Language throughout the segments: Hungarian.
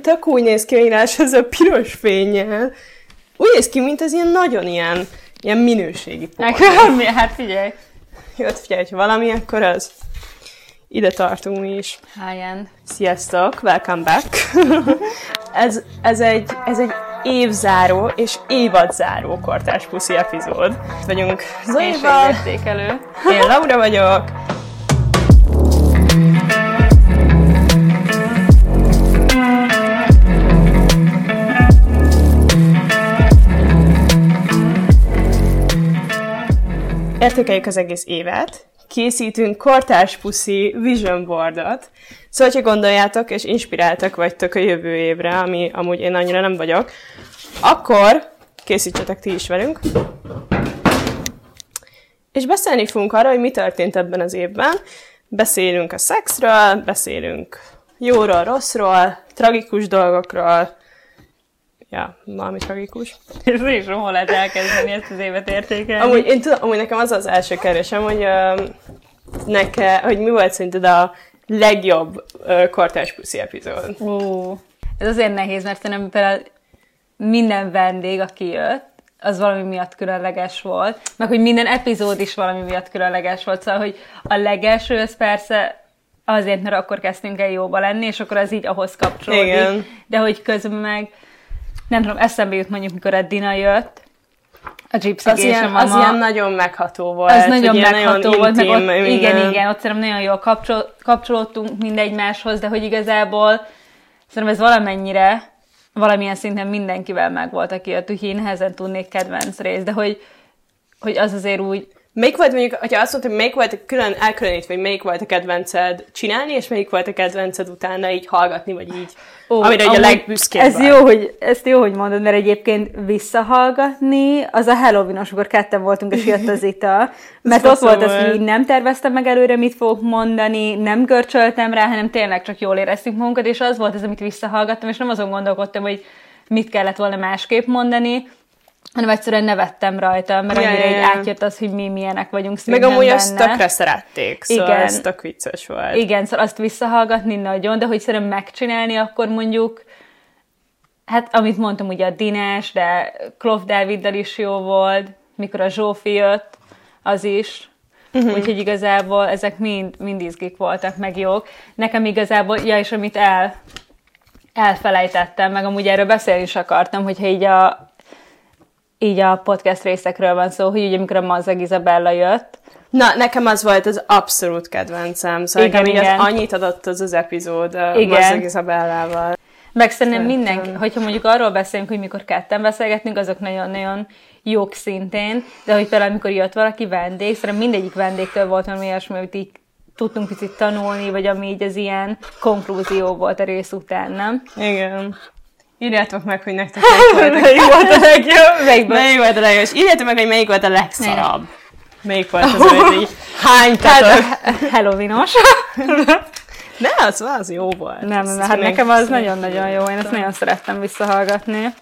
Tök úgy néz ki a ez a piros fényjel. Úgy néz ki, mint az ilyen nagyon ilyen, ilyen minőségi pornó. Hát figyelj. Jött figyelj, ha valami, akkor az. Ide tartunk mi is. Helyen. Sziasztok, welcome back. ez, ez, egy, ez egy évzáró és évadzáró kortás puszi epizód. Vagyunk értékelő. Én Laura vagyok. Értékeljük az egész évet, készítünk kortárs puszi vision boardot, szóval, ha gondoljátok és inspiráltak vagytok a jövő évre, ami amúgy én annyira nem vagyok, akkor készítsetek ti is velünk. És beszélni fogunk arra, hogy mi történt ebben az évben. Beszélünk a szexről, beszélünk jóról, rosszról, tragikus dolgokról, ja, valami tragikus. És is hol lehet elkezdeni ezt az évet értékelni. Amúgy, én tudom, amúgy nekem az az első keresem, hogy uh, neke, hogy mi volt szerinted a legjobb uh, kortás puszi epizód? Ó, ez azért nehéz, mert szerintem például minden vendég, aki jött, az valami miatt különleges volt, meg hogy minden epizód is valami miatt különleges volt, szóval, hogy a legelső, az persze azért, mert akkor kezdtünk el jóba lenni, és akkor az így ahhoz kapcsolódik. Igen. De hogy közben meg nem tudom, eszembe jut mondjuk, mikor a Dina jött, a Gypsy az, ilyen, mama, az ilyen nagyon megható volt. Az nagyon megható nagyon volt, meg ott, igen, igen, ott szerintem nagyon jól kapcsol, kapcsolódtunk mindegymáshoz, de hogy igazából szerintem ez valamennyire, valamilyen szinten mindenkivel megvolt, aki úgyhogy én nehezen tudnék kedvenc rész, de hogy, hogy az azért úgy, Melyik volt mondjuk, hogyha azt mondtad, hogy melyik volt külön elkülönítve, hogy melyik volt a kedvenced csinálni, és melyik volt a kedvenced utána így hallgatni, vagy így, Ó, amire a legbüszkébb ez jó, hogy, ezt jó, hogy mondod, mert egyébként visszahallgatni, az a halloween amikor ketten voltunk, és jött az ita, mert ott volt az, hogy így nem terveztem meg előre, mit fogok mondani, nem görcsöltem rá, hanem tényleg csak jól éreztük magunkat, és az volt az, amit visszahallgattam, és nem azon gondolkodtam, hogy mit kellett volna másképp mondani, hanem egyszerűen nevettem rajta, mert ja, annyira ja, ja. átjött az, hogy mi milyenek vagyunk Meg amúgy benne. azt tökre szerették, szóval Igen. ez tök vicces volt. Igen, szóval azt visszahallgatni nagyon, de hogy szerintem megcsinálni, akkor mondjuk hát amit mondtam, ugye a Dinás, de Kloff Dáviddal is jó volt, mikor a Zsófi jött, az is. Uh-huh. Úgyhogy igazából ezek mind, mind izgik voltak, meg jók. Nekem igazából, ja, és amit el, elfelejtettem, meg amúgy erről beszélni is akartam, hogyha így a, így a podcast részekről van szó, hogy ugye amikor a Mazzag Izabella jött, Na, nekem az volt az abszolút kedvencem. Szóval igen, igen. Az annyit adott az az epizód igen. Mazzag Izabellával. Meg szerintem mindenki, hogyha mondjuk arról beszélünk, hogy mikor ketten beszélgetünk, azok nagyon-nagyon jók szintén, de hogy például amikor jött valaki vendég, szerintem mindegyik vendégtől volt valami olyasmi, amit így tudtunk picit tanulni, vagy ami így az ilyen konklúzió volt a rész után, nem? Igen. Írjátok meg, hogy nektek melyik volt a legjobb. melyik, melyik volt a legjobb. És írjátok meg, hogy melyik volt a legszarabb. Melyik volt az, amit így hánytatok. Hát, Halloweenos. Ne, az, az jó volt. Nem, nem, hát nekem az nagyon-nagyon jó. Én ezt nagyon szerettem visszahallgatni.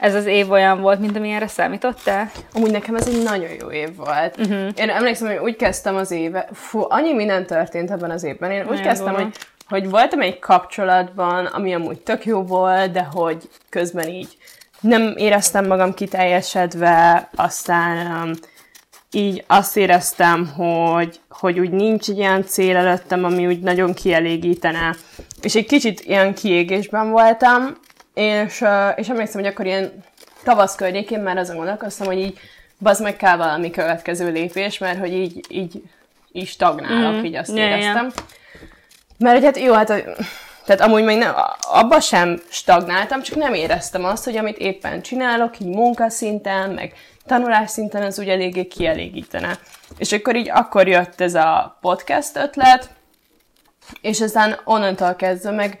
Ez az év olyan volt, mint amilyenre számítottál? Amúgy nekem ez egy nagyon jó év volt. Uh-huh. Én emlékszem, hogy úgy kezdtem az éve, fú, annyi minden történt ebben az évben. Én úgy nagyon kezdtem, hogy hogy voltam egy kapcsolatban, ami amúgy tök jó volt, de hogy közben így nem éreztem magam kiteljesedve, aztán um, így azt éreztem, hogy, hogy úgy nincs egy ilyen cél előttem, ami úgy nagyon kielégítene. És egy kicsit ilyen kiégésben voltam, és, uh, és emlékszem, hogy akkor ilyen tavasz környékén már azon gondolkoztam, hogy így bazd meg kell valami következő lépés, mert hogy így, így, így stagnálok, mm. így azt yeah, éreztem. Yeah. Mert hogy hát jó, hát tehát amúgy még nem, abba sem stagnáltam, csak nem éreztem azt, hogy amit éppen csinálok, így munkaszinten, meg tanulás szinten, az úgy eléggé kielégítene. És akkor így akkor jött ez a podcast ötlet, és aztán onnantól kezdve meg,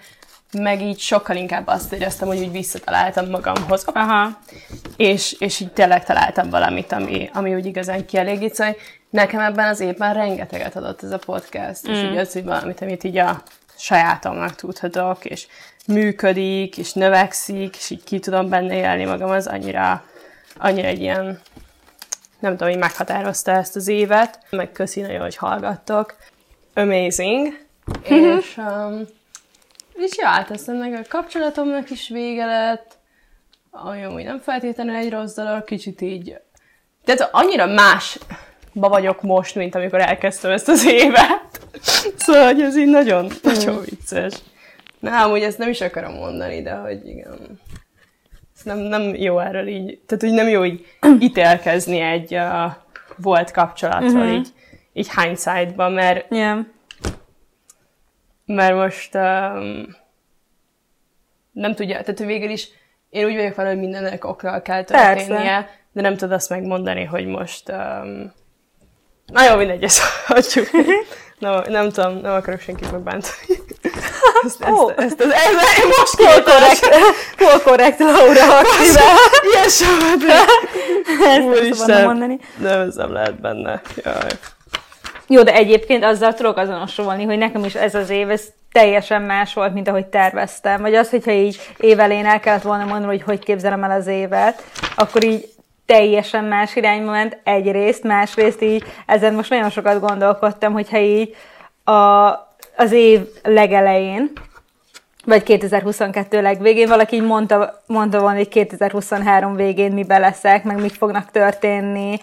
meg így sokkal inkább azt éreztem, hogy úgy visszataláltam magamhoz. Aha. És, és így tényleg találtam valamit, ami, ami úgy igazán kielégít. Szóval nekem ebben az évben rengeteget adott ez a podcast, mm. és így az, hogy valamit, amit így a sajátomnak tudhatok, és működik, és növekszik, és így ki tudom benne élni magam, az annyira, annyira egy ilyen, nem tudom, hogy meghatározta ezt az évet, meg köszi nagyon, hogy hallgattok. Amazing. és, um, És ja, hát aztán meg a kapcsolatomnak is vége lett, ami amúgy nem feltétlenül egy rossz dolog, kicsit így... Tehát annyira másba vagyok most, mint amikor elkezdtem ezt az évet. Szóval, hogy ez így nagyon, nagyon vicces. Na, amúgy ezt nem is akarom mondani, de hogy igen. Ez nem, nem jó erről így, tehát hogy nem jó így ítélkezni egy uh, volt kapcsolatról Mhm. így, így hindsightban, mert Yeah. mert most um, nem tudja, tehát végül is én úgy vagyok vele, hogy mindennek okral kell történnie, Persze. de nem tud azt megmondani, hogy most um, na jó, mindegy, ezt hagyjuk. nem, nem tudom, nem akarok senkit megbántani. Ezt, Ó. ezt, ezt, az, ez, én most korrekt, hol korrekt Laura aktivel. ilyen soha, de Ezt nem Úristen. szabadna mondani. nem, ez nem lehet benne. Jaj. Jó, de egyébként azzal tudok azonosulni, hogy nekem is ez az év, ez teljesen más volt, mint ahogy terveztem. Vagy az, hogyha így évelén el kellett volna mondani, hogy hogy képzelem el az évet, akkor így teljesen más irányba ment egyrészt, másrészt így ezen most nagyon sokat gondolkodtam, hogyha így a, az év legelején, vagy 2022 legvégén valaki így mondta, mondta volna, hogy 2023 végén mibe leszek, meg mik fognak történni.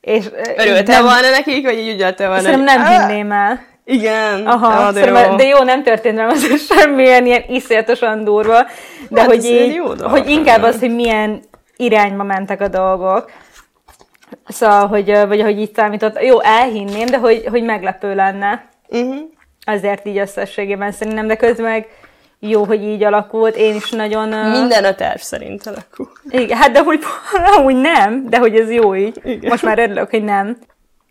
És Örültél volna nekik, vagy így jöttél volna? Szerintem nem "Ah, hinném el. Igen, Aha, ah, de, jó. de jó, nem történt velem azért semmilyen ilyen iszonyatosan durva, de Hát hogy, így, jó dolog, hogy inkább nem? az, hogy milyen irányba mentek a dolgok. Szóval, hogy, vagy ahogy így számított, jó, elhinném, de hogy, hogy meglepő lenne. Uh-huh. Azért így összességében szerintem, de közben meg jó, hogy így alakult. Én is nagyon... Minden a terv szerint alakul. igen, hát de hogy amúgy nem, de hogy ez jó így. Igen. Most már örülök, hogy nem.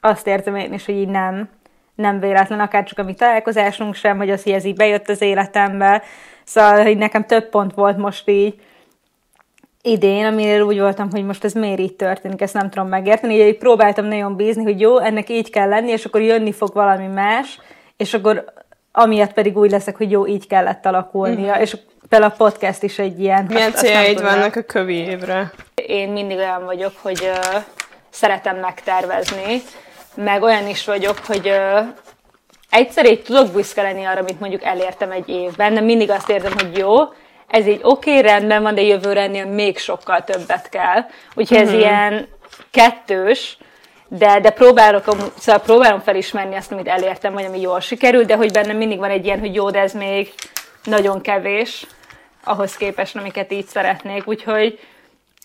Azt érzem én is, hogy így nem. Nem véletlen, akár csak a mi találkozásunk sem, hogy az, hogy ez így bejött az életembe. Szóval, hogy nekem több pont volt most így idén, amiről úgy voltam, hogy most ez miért így történik, ezt nem tudom megérteni. Így próbáltam nagyon bízni, hogy jó, ennek így kell lenni, és akkor jönni fog valami más, és akkor amiatt pedig úgy leszek, hogy jó, így kellett alakulnia. Uh-huh. És például a podcast is egy ilyen. Milyen azt- céljaid vannak a kövi évre? Én mindig olyan vagyok, hogy ö, szeretem megtervezni, meg olyan is vagyok, hogy ö, egyszer így tudok büszke lenni arra, amit mondjuk elértem egy évben, de mindig azt érzem, hogy jó, ez így oké, okay, rendben van, de jövőre ennél még sokkal többet kell. Úgyhogy ez ilyen kettős, de, de próbálok, szóval próbálom felismerni azt, amit elértem, vagy ami jól sikerült, de hogy bennem mindig van egy ilyen, hogy jó, de ez még nagyon kevés ahhoz képest, amiket így szeretnék. Úgyhogy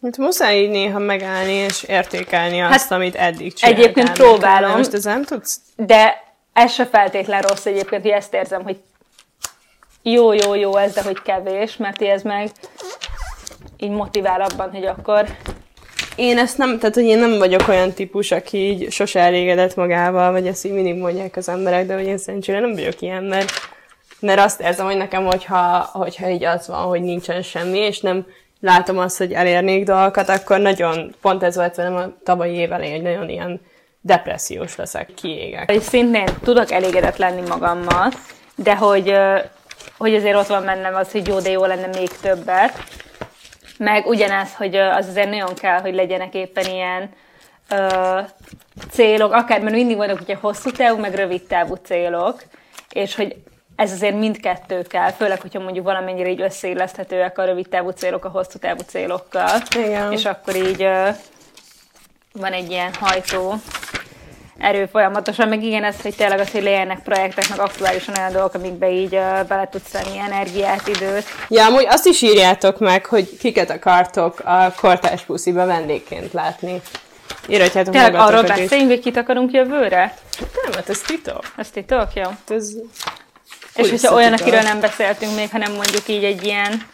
Hát muszáj így néha megállni és értékelni azt, Hát, amit eddig csináltál. egyébként próbálom. Most ez nem tudsz... De ez se feltétlen rossz egyébként, hogy ezt érzem, hogy jó, jó, jó ez, de hogy kevés, mert ez meg így motivál abban, hogy akkor Én ezt nem, tehát hogy én nem vagyok olyan típus, aki így sose elégedett magával, vagy ezt így mindig mondják az emberek, de hogy én szerencsére nem vagyok ilyen, mert, mert azt érzem, hogy nekem, hogyha, hogyha így az van, hogy nincsen semmi, és nem látom azt, hogy elérnék dolgokat, akkor nagyon, pont ez volt velem a tavalyi év elején, hogy nagyon ilyen depressziós leszek, kiégek. hogy szintén tudok elégedett lenni magammal, de hogy, hogy azért ott van bennem az, hogy jó, de jó lenne még többet. Meg ugyanez, hogy az azért nagyon kell, hogy legyenek éppen ilyen ö, célok, akár, mert mindig vannak ugye hosszú távú, meg rövid távú célok, és hogy ez azért mindkettő kell, főleg, hogyha mondjuk valamennyire így összeilleszthetőek a rövid távú célok a hosszú távú célokkal. Igen. És akkor így ö, van egy ilyen hajtó erő folyamatosan, meg igen, ez, hogy tényleg az, hogy legyenek projektek, meg aktuálisan olyan dolgok, amikbe így uh, bele tudsz venni energiát, időt. Ja, amúgy azt is írjátok meg, hogy kiket akartok a kortás pusziba vendégként látni. Írhatjátok Tényleg arról beszéljünk, hogy kit akarunk jövőre? Nem, hát ez titok. Ezt titok, jó? Ez És hogyha olyan, akiről nem beszéltünk még, hanem mondjuk így egy ilyen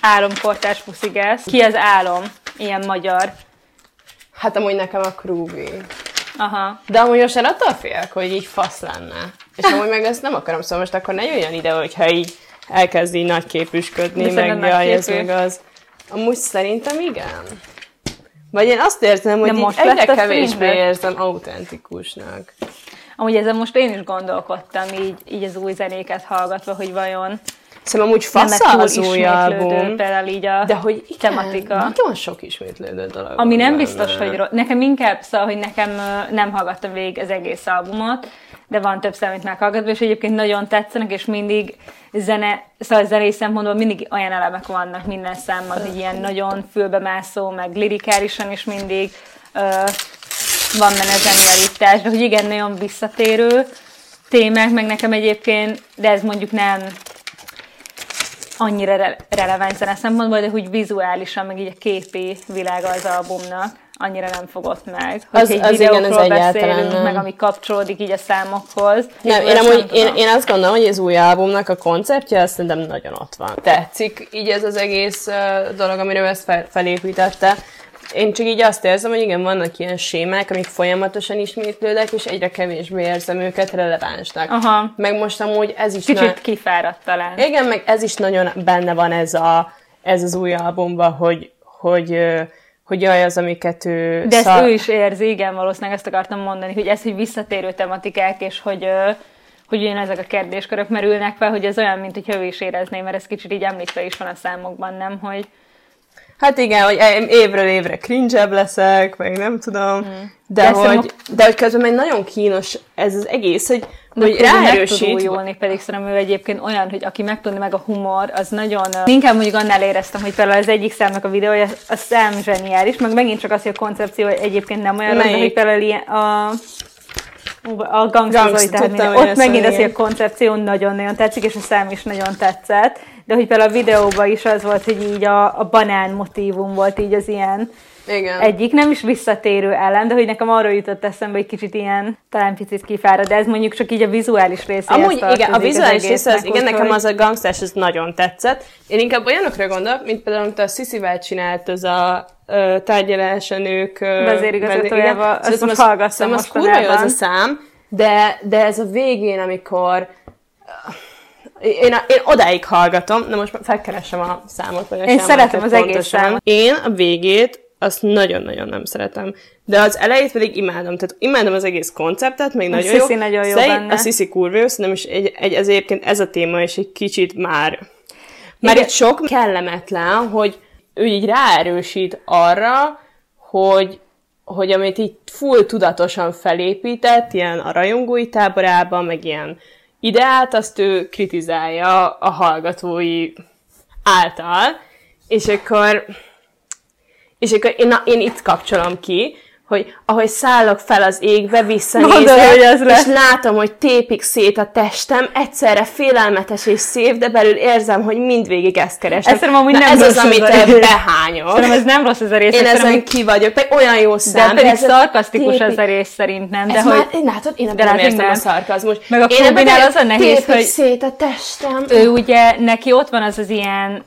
álomkortás puszigász. Ki az álom? Ilyen magyar. Hát amúgy nekem a Krúvi. Aha. De amúgy most én attól félek, hogy így fasz lenne. És amúgy meg ezt nem akarom, szóval most akkor ne jöjjön ide, hogyha így elkezd így nagyképűsködni, De meg jaj, ez meg az. Amúgy szerintem igen. Vagy én azt érzem, hogy De most egyre kevésbé szerinted? érzem autentikusnak. Amúgy ezen most én is gondolkodtam, így, így az új zenéket hallgatva, hogy vajon Szerintem faszal túl az új album. például így a De hogy igen, tematika. nagyon sok ismétlődő dolog Ami nem benne. biztos, hogy rossz. Nekem inkább szóval, hogy nekem nem hallgattam végig az egész albumot, de van több szám, amit meghallgatva, és egyébként nagyon tetszenek, és mindig zene, szóval zenei szempontból mindig olyan elemek vannak minden számban, hogy ilyen nagyon fülbemászó, meg lirikálisan is mindig ö, van benne zsenialitás, de hogy igen, nagyon visszatérő témák, meg nekem egyébként, de ez mondjuk nem annyira re- releváns zene szempontból, de úgy vizuálisan, meg így a képi világa az albumnak annyira nem fogott meg. Az- Hogy az egy ez videókról beszélünk, nem. meg ami kapcsolódik így a számokhoz. Nem, én, amúgy, nem én, én azt gondolom, hogy az új albumnak a konceptje, azt szerintem nagyon ott van. Tetszik így ez az egész uh, dolog, amiről ezt fel, felépítette. Én csak így azt érzem, hogy igen, vannak ilyen sémák, amik folyamatosan ismétlődnek, és egyre kevésbé érzem őket relevánsnak. Aha. Meg most amúgy ez is... Kicsit na- kifáradt talán. Igen, meg ez is nagyon benne van ez, a, ez az új albumban, hogy, hogy, hogy jaj, az, amiket ő... De ezt szar- ő is érzi, igen, valószínűleg ezt akartam mondani, hogy ez, hogy visszatérő tematikák, és hogy, hogy ugyan ezek a kérdéskörök merülnek fel, hogy ez olyan, mint hogyha ő is érezné, mert ez kicsit így említve is van a számokban, nem, hogy Hát igen, hogy évről évre cringe leszek, meg nem tudom, de, De hogy, szerintem de hogy közben meg nagyon kínos ez az egész, hogy, hogy hogy meg ráerősít. újulni, pedig szerintem ő egyébként olyan, hogy aki megtudni meg a humor, az nagyon... Inkább mondjuk annál éreztem, hogy például az egyik számnak a videója, a szám zseniális, meg megint csak az, hogy a koncepció egyébként nem olyan rossz, de hogy például ilyen a a tudtam, hogy Ott megint az, hogy a koncepció nagyon-nagyon tetszik, és a szám is nagyon tetszett. De hogy például a videóban is az volt, hogy így a, a banán motívum volt így az ilyen Igen. egyik nem is visszatérő elem, de hogy nekem arról jutott eszembe, hogy kicsit ilyen, talán picit kifárad, de ez mondjuk csak így a vizuális része. Amúgy igen, a vizuális része, az, igen, nekem az a gangsters, ez nagyon tetszett. Én inkább olyanokra gondolok, mint például, amit a Sisivel csinált, az a ö, tárgyalás a nők Vezérigazgatójával, azt Szerintem most az- hallgattam szerintem az kurva jó az a szám, de, de ez a végén, amikor én, én odáig hallgatom, na most felkeresem a számot, vagy a Én szeretem az egész számot. Én a végét azt nagyon-nagyon nem szeretem. De az elejét pedig imádom. Tehát imádom az egész konceptet, még nagyon Sissi jó. nagyon jó Szerint- benne. A Sissi kurva jó, szerintem is egy, egy, ez egyébként ez a téma is egy kicsit már... Igen. itt sok kellemetlen, hogy ő így ráerősít arra, hogy, hogy amit így full tudatosan felépített, ilyen a rajongói táborában, meg ilyen ideát, azt ő kritizálja a hallgatói által, és akkor és akkor én, én itt kapcsolom ki, hogy ahogy szállok fel az égbe, visszanézek, és látom, hogy tépik szét a testem, egyszerre félelmetes és szép, de belül érzem, hogy mindvégig ezt keresem. Ez amúgy nem ez az, ez amit te behányol. Szerintem ez nem rossz ez a rész, Én ezen ki vagyok, pedig olyan jó de szám. pedig ez a szarkasztikus tépik- ez a rész szerintem, de ez hogy már, én látod, én De ebben nem látod, értem a nem. szarkazmus. Meg a Én ebben nem- az a nehéz, hogy- szét a testem. ő ugye, neki ott van az az ilyen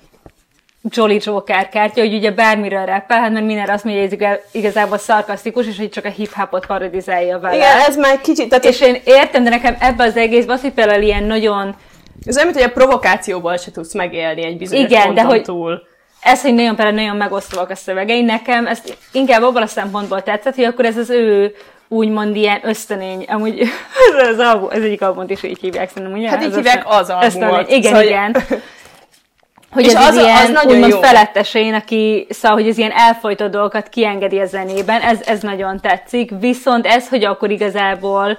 Jolly Joker kártya, hogy ugye bármiről rappelhet, mert minden azt mondja, hogy ez igazából szarkasztikus, és hogy csak a hip-hopot parodizálja vele. Igen, ez már kicsit, tehát És én értem, de nekem ebbe az egészben az, hogy például ilyen nagyon ez olyan, mint hogy a provokációból se tudsz megélni egy bizonyos Igen, de hogy- túl. ez, hogy nagyon például nagyon megosztóak a szövegei, nekem ez inkább abban a szempontból tetszett, hogy akkor ez az ő úgymond ilyen ösztönény, amúgy ez, az album, ez egyik albumot is így hívják, szerintem, ugye? Hát így Ez hívják az albumot. ösztönény. Igen, Szóval- igen. Hogy És ez az, ilyen, az nagyon úgymond jó. felettesén, aki, szóval, hogy az ilyen elfolytó dolgokat kiengedi a zenében, ez, ez nagyon tetszik, viszont ez, hogy akkor igazából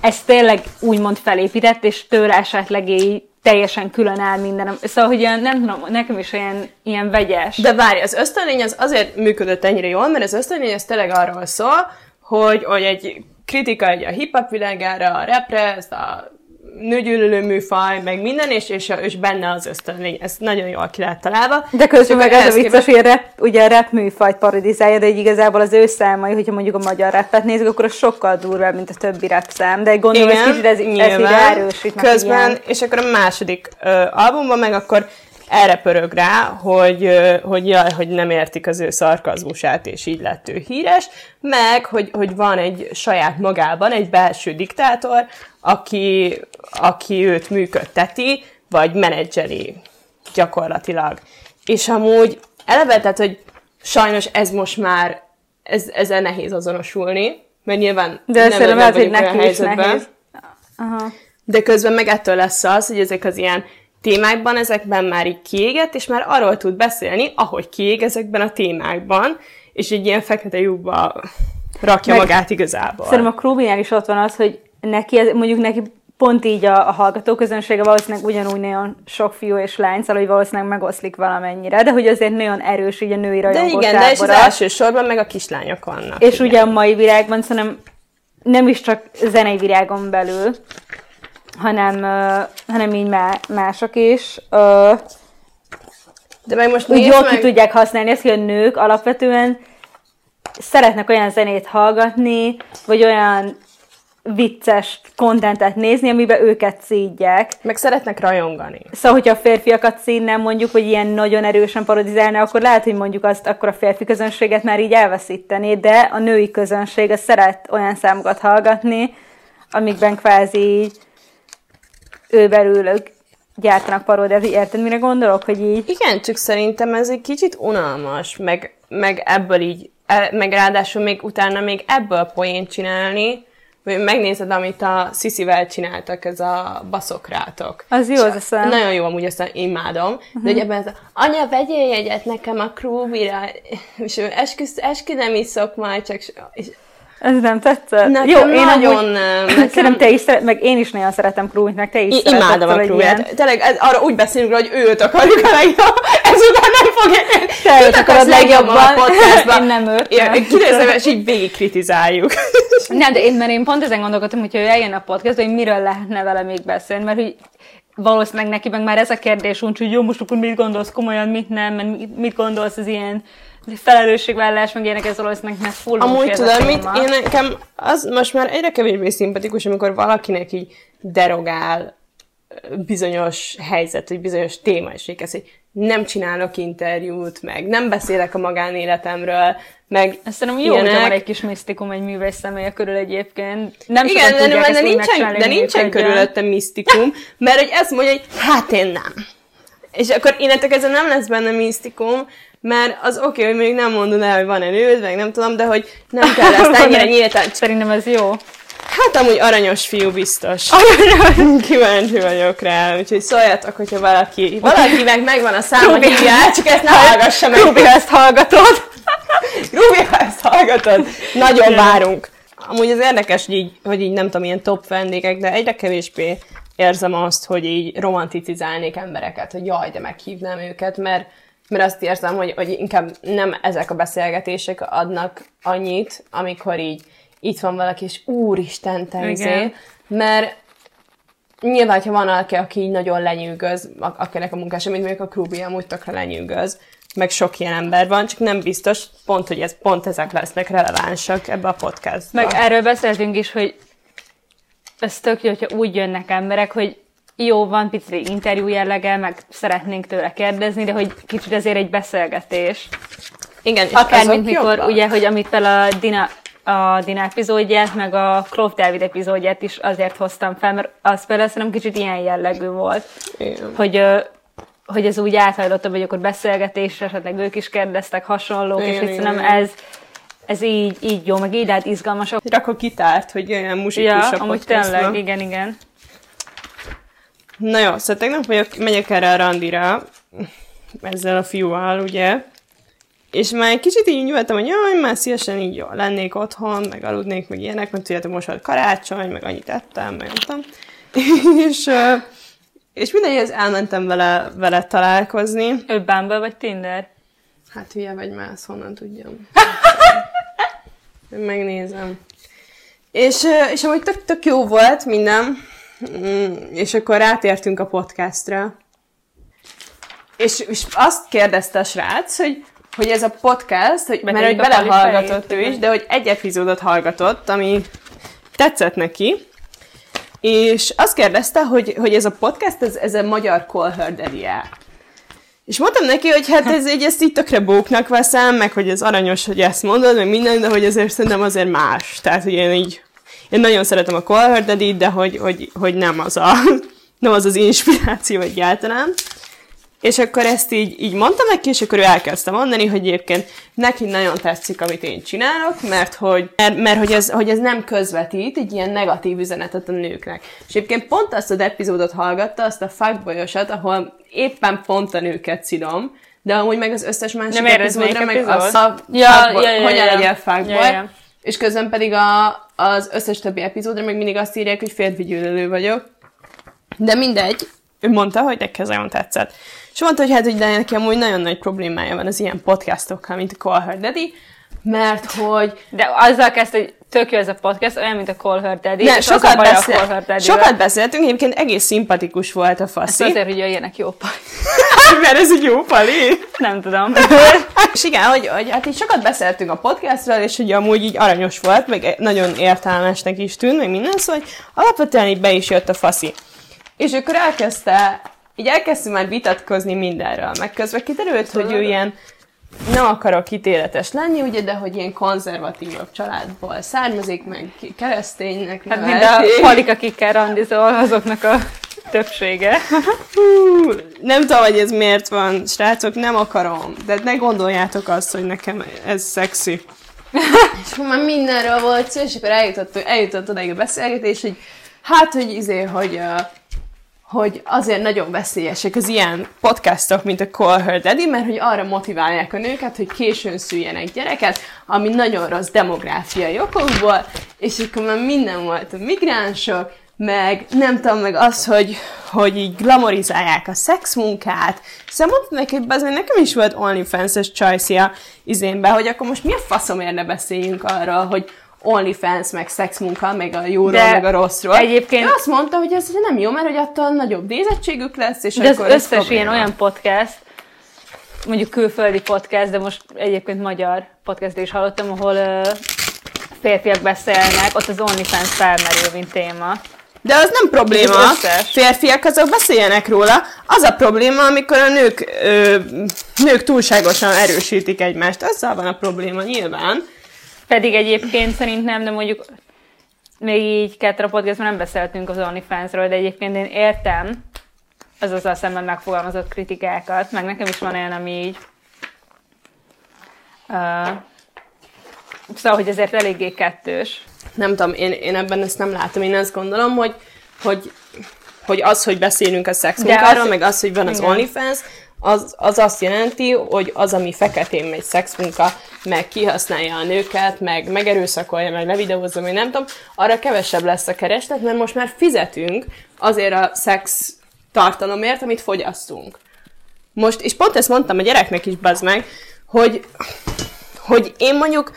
ez tényleg úgymond felépített, és tőle esetleg így teljesen külön áll minden. Szóval, hogy ilyen, nem tudom, nekem is olyan ilyen vegyes. De várj, az ösztönlény az azért működött ennyire jól, mert az ösztönlény az tényleg arról szól, hogy, hogy egy kritika egy a hip-hop világára, a rapre, ezt a nőgyűlölő műfaj, meg minden, és, és, és benne az ösztönlény. Ez nagyon jól ki lett találva. De közben meg az a vicces, hogy a rap, ugye a rap műfajt parodizálja, de így igazából az ő számai, hogyha mondjuk a magyar rappet nézzük, akkor az sokkal durvább, mint a többi rap szám, de gondolom, ez kicsit ez, ez így erősít. Közben, ilyen. és akkor a második ö, albumban meg akkor erre pörög rá, hogy, hogy jaj, hogy nem értik az ő szarkazmusát, és így lett ő híres, meg, hogy, hogy van egy saját magában egy belső diktátor, aki, aki őt működteti, vagy menedzseli gyakorlatilag. És amúgy eleve, tehát, hogy sajnos ez most már, ez, ezzel nehéz azonosulni, mert nyilván De nem, szerintem nem lehet, hogy neki is nehéz. Aha. De közben meg ettől lesz az, hogy ezek az ilyen témákban ezekben már így kiégett, és már arról tud beszélni, ahogy kiég ezekben a témákban, és egy ilyen fekete lyukba rakja Meg magát igazából. Szerintem a Krúbinál is ott van az, hogy neki, mondjuk neki pont így a, a hallgatóközönsége valószínűleg ugyanúgy nagyon sok fiú és lány, szóval hogy valószínűleg megoszlik valamennyire, de hogy azért nagyon erős így a női rajongó De igen, de és az első sorban meg a kislányok vannak. És igen. ugye a mai világban szerintem nem is csak zenei világon belül, hanem, hanem így má- mások is. De meg most úgy jól meg... ki tudják használni ezt, hogy a nők alapvetően szeretnek olyan zenét hallgatni, vagy olyan vicces kontentet nézni, amiben őket szídják. Meg szeretnek rajongani. Szóval, hogyha a férfiakat színnem mondjuk, hogy ilyen nagyon erősen parodizálna, akkor lehet, hogy mondjuk azt akkor a férfi közönséget már így elveszíteni, de a női közönség az szeret olyan számokat hallgatni, amikben kvázi így ő belül ők gyártanak paródiát, érted, mire gondolok, hogy így... Igen, csak szerintem ez egy kicsit unalmas, meg, meg ebből így, e, meg ráadásul még utána még ebből poént csinálni, megnézed, amit a Sziszivel csináltak, ez a baszokrátok. Az jó, az a Nagyon jó, amúgy azt imádom. Uh-huh. De hogy ebben ez a, anya, vegyél jegyet nekem a krúbira, és eskü, eskü nem iszok majd, csak... És ez nem tetszett? Nekem Jó, én nagyon nem. Nekem... Szerintem te is szeret, meg én is nagyon szeretem Krúmit, meg te is I- Imádom a Krúmit. Tényleg ez, arra úgy beszélünk hogy őt akarjuk a legjobb. Ezután nem fogja... Te őt akarod legjobban. A podcastban. én nem őt. Kinézem, és így végig kritizáljuk. nem, de én, mert én pont ezen gondolkodtam, hogy ő eljön a podcastba, hogy miről lehetne vele még beszélni, mert hogy valószínűleg neki meg már ez a kérdés, úgy, hogy jó, most akkor mit gondolsz komolyan, mit nem, mert mit gondolsz az ilyen felelősségvállás, meg ilyenek ez valószínűleg mert full Amúgy tudod, mit? Én nekem az most már egyre kevésbé szimpatikus, amikor valakinek így derogál bizonyos helyzet, vagy bizonyos téma, és így hogy nem csinálok interjút, meg nem beszélek a magánéletemről, meg Ezt szerintem jó, hogy van egy kis misztikum egy művész személye körül egyébként. Nem Igen, de, de, de nincsen, de nincsen körülöttem misztikum, mert hogy ezt mondja, hogy hát én nem. És akkor innentől kezdve nem lesz benne misztikum, mert az oké, okay, hogy még nem mondod el, hogy van előd, meg nem tudom, de hogy nem kell ezt ennyire nyíltan. Szerintem ez jó. Hát amúgy aranyos fiú biztos. Kíváncsi vagyok rá, úgyhogy szóljatok, hogyha valaki, valaki meg megvan a száma, hívjál, csak ezt ne hallgassa meg. Rubi, ezt hallgatod. Rubi, ha ezt hallgatod. Nagyon várunk. Amúgy az érdekes, hogy így, hogy így nem tudom, ilyen top vendégek, de egyre kevésbé érzem azt, hogy így romanticizálnék embereket, hogy jaj, de meghívnám őket, mert mert azt érzem, hogy, hogy inkább nem ezek a beszélgetések adnak annyit, amikor így itt van valaki, és úristen, te izé, mert nyilván, ha van valaki, aki így nagyon lenyűgöz, akinek a munkása, mint mondjuk a Krubi amúgy tökre lenyűgöz, meg sok ilyen ember van, csak nem biztos pont, hogy ez, pont ezek lesznek relevánsak ebbe a podcastba. Meg erről beszéltünk is, hogy ez tök jó, hogyha úgy jönnek emberek, hogy jó, van pici interjú jellege, meg szeretnénk tőle kérdezni, de hogy kicsit azért egy beszélgetés. Igen, és Akár, mint mikor, jobban. ugye, hogy amit fel a Dina, a Dina epizódját, meg a Clove David epizódját is azért hoztam fel, mert az például szerintem kicsit ilyen jellegű volt, Igen. hogy hogy ez úgy áthajlott, hogy akkor beszélgetésre, esetleg ők is kérdeztek hasonlók, igen, és hogy szerintem ez, ez így, így jó, meg így lehet izgalmasak. Rakok kitárt, hogy olyan muzsikusok. Ja, amúgy tényleg, igen, igen. Na jó, szóval tegnap vagyok, megyek erre a randira, ezzel a fiúval, ugye, és már egy kicsit így nyugodtam, hogy jaj, már szívesen így jól lennék otthon, meg aludnék, meg ilyenek, mert tudjátok, most volt karácsony, meg annyit ettem, meg nem tudom. és, és mindegyhez elmentem vele, vele találkozni. Ő Bumble vagy Tinder? Hát hülye vagy már, honnan tudjam. Megnézem. És, és amúgy tök, tök jó volt minden, és akkor rátértünk a podcastra. És, és azt kérdezte a srác, hogy, hogy ez a podcast, hogy, mert, mert hogy belehallgatott ő is, de hogy egy epizódot hallgatott, ami tetszett neki, és azt kérdezte, hogy, hogy ez a podcast, ez, ez a magyar Call Her daddy És mondtam neki, hogy hát ez így ezt így tökre bóknak veszem, meg hogy ez aranyos, hogy ezt mondod, meg minden, de hogy azért szerintem azért más. Tehát, hogy én így én nagyon szeretem a Call Daddy, de hogy, hogy, hogy nem, az a, nem az az inspiráció egyáltalán. és akkor ezt így, így mondtam neki, és akkor ő elkezdte mondani, hogy egyébként neki nagyon tetszik, amit én csinálok, mert hogy, mert, mert hogy, ez, hogy ez nem közvetít egy ilyen negatív üzenetet a nőknek. És egyébként pont azt az epizódot hallgatta, azt a fuckboyosat, ahol éppen pont a nőket szidom, de amúgy meg az összes másik Nem epizódra, meg epizód? a szab, Ja, fuckboy, ja, ja, hogyan ja. legyél fuckboy, Ja, ja. és közben pedig a, az összes többi epizódra meg mindig azt írják, hogy férfi gyűlölő vagyok. De mindegy, ő mondta, hogy neki ez nagyon tetszett. És mondta, hogy hát, hogy de neki amúgy nagyon nagy problémája van az ilyen podcastokkal, mint a Call Her Daddy, mert hogy De azzal kezdte, hogy tök jó ez a podcast, olyan, mint a Call Her Daddy. ne, sokat, a beszél, Call Her Daddy-vel. sokat beszéltünk, egyébként egész szimpatikus volt a faszi, azért, hogy jöjjenek jó paj. mert ez egy jó pali. Nem tudom. És igen, hogy, hogy hát így sokat beszéltünk a podcastról, és hogy amúgy így aranyos volt, meg nagyon értelmesnek is tűnt, meg minden, szóval hogy alapvetően így be is jött a faszi. És akkor elkezdte, így elkezdtünk már vitatkozni mindenről, meg közben kiderült, hogy ő ilyen, nem akarok ítéletes lenni, ugye, de hogy ilyen konzervatívabb családból származik, meg kereszténynek Hát mind a palik, akikkel randizol, azoknak a többsége. Hú, nem tudom, hogy ez miért van, srácok, nem akarom. De ne gondoljátok azt, hogy nekem ez szexi. és akkor már mindenről volt szó, és akkor eljutott, eljutott odaig a beszélgetés, hogy hát, hogy izé, hogy, uh, hogy azért nagyon veszélyesek az ilyen podcastok, mint a Call Her Daddy, mert hogy arra motiválják a nőket, hogy későn szüljenek gyereket, ami nagyon rossz demográfiai okokból, és akkor már minden volt a migránsok, meg nem tudom, meg az, hogy, hogy így glamorizálják a szexmunkát. Szóval mondtam neki, hogy nekem is volt OnlyFans-es csajszia izénbe, hogy akkor most mi a faszomért ne beszéljünk arról, hogy OnlyFans, meg szexmunka, meg a jóról, De meg a rosszról. egyébként- Ő azt mondta, hogy ez nem jó, mert hogy attól nagyobb nézettségük lesz, és De az akkor ez összes probléma. ilyen olyan podcast, mondjuk külföldi podcast, de most egyébként magyar podcast is hallottam, ahol uh, férfiak beszélnek, ott az OnlyFans felmerül, mint téma. De az nem probléma. Összes. Férfiak azok beszéljenek róla. Az a probléma, amikor a nők, ö, nők túlságosan erősítik egymást. Azzal van a probléma nyilván. Pedig egyébként szerintem, de mondjuk még így kettő a podcastban nem beszéltünk az OnlyFansról, de egyébként én értem az azzal szemben megfogalmazott kritikákat, meg nekem is van olyan, ami így uh, szóval, hogy ezért eléggé kettős. Nem tudom, én, én ebben ezt nem látom. Én azt gondolom, hogy, hogy, hogy az, hogy beszélünk a szexmunkáról, az- meg az, hogy van az Igen. OnlyFans, az, az azt jelenti, hogy az, ami feketén megy szexmunka, meg kihasználja a nőket, meg megerőszakolja, meg levideózza, meg nem tudom, arra kevesebb lesz a kereslet, mert most már fizetünk azért a szex tartalomért, amit fogyasztunk. Most, és pont ezt mondtam a gyereknek is, bazd meg, hogy, hogy én mondjuk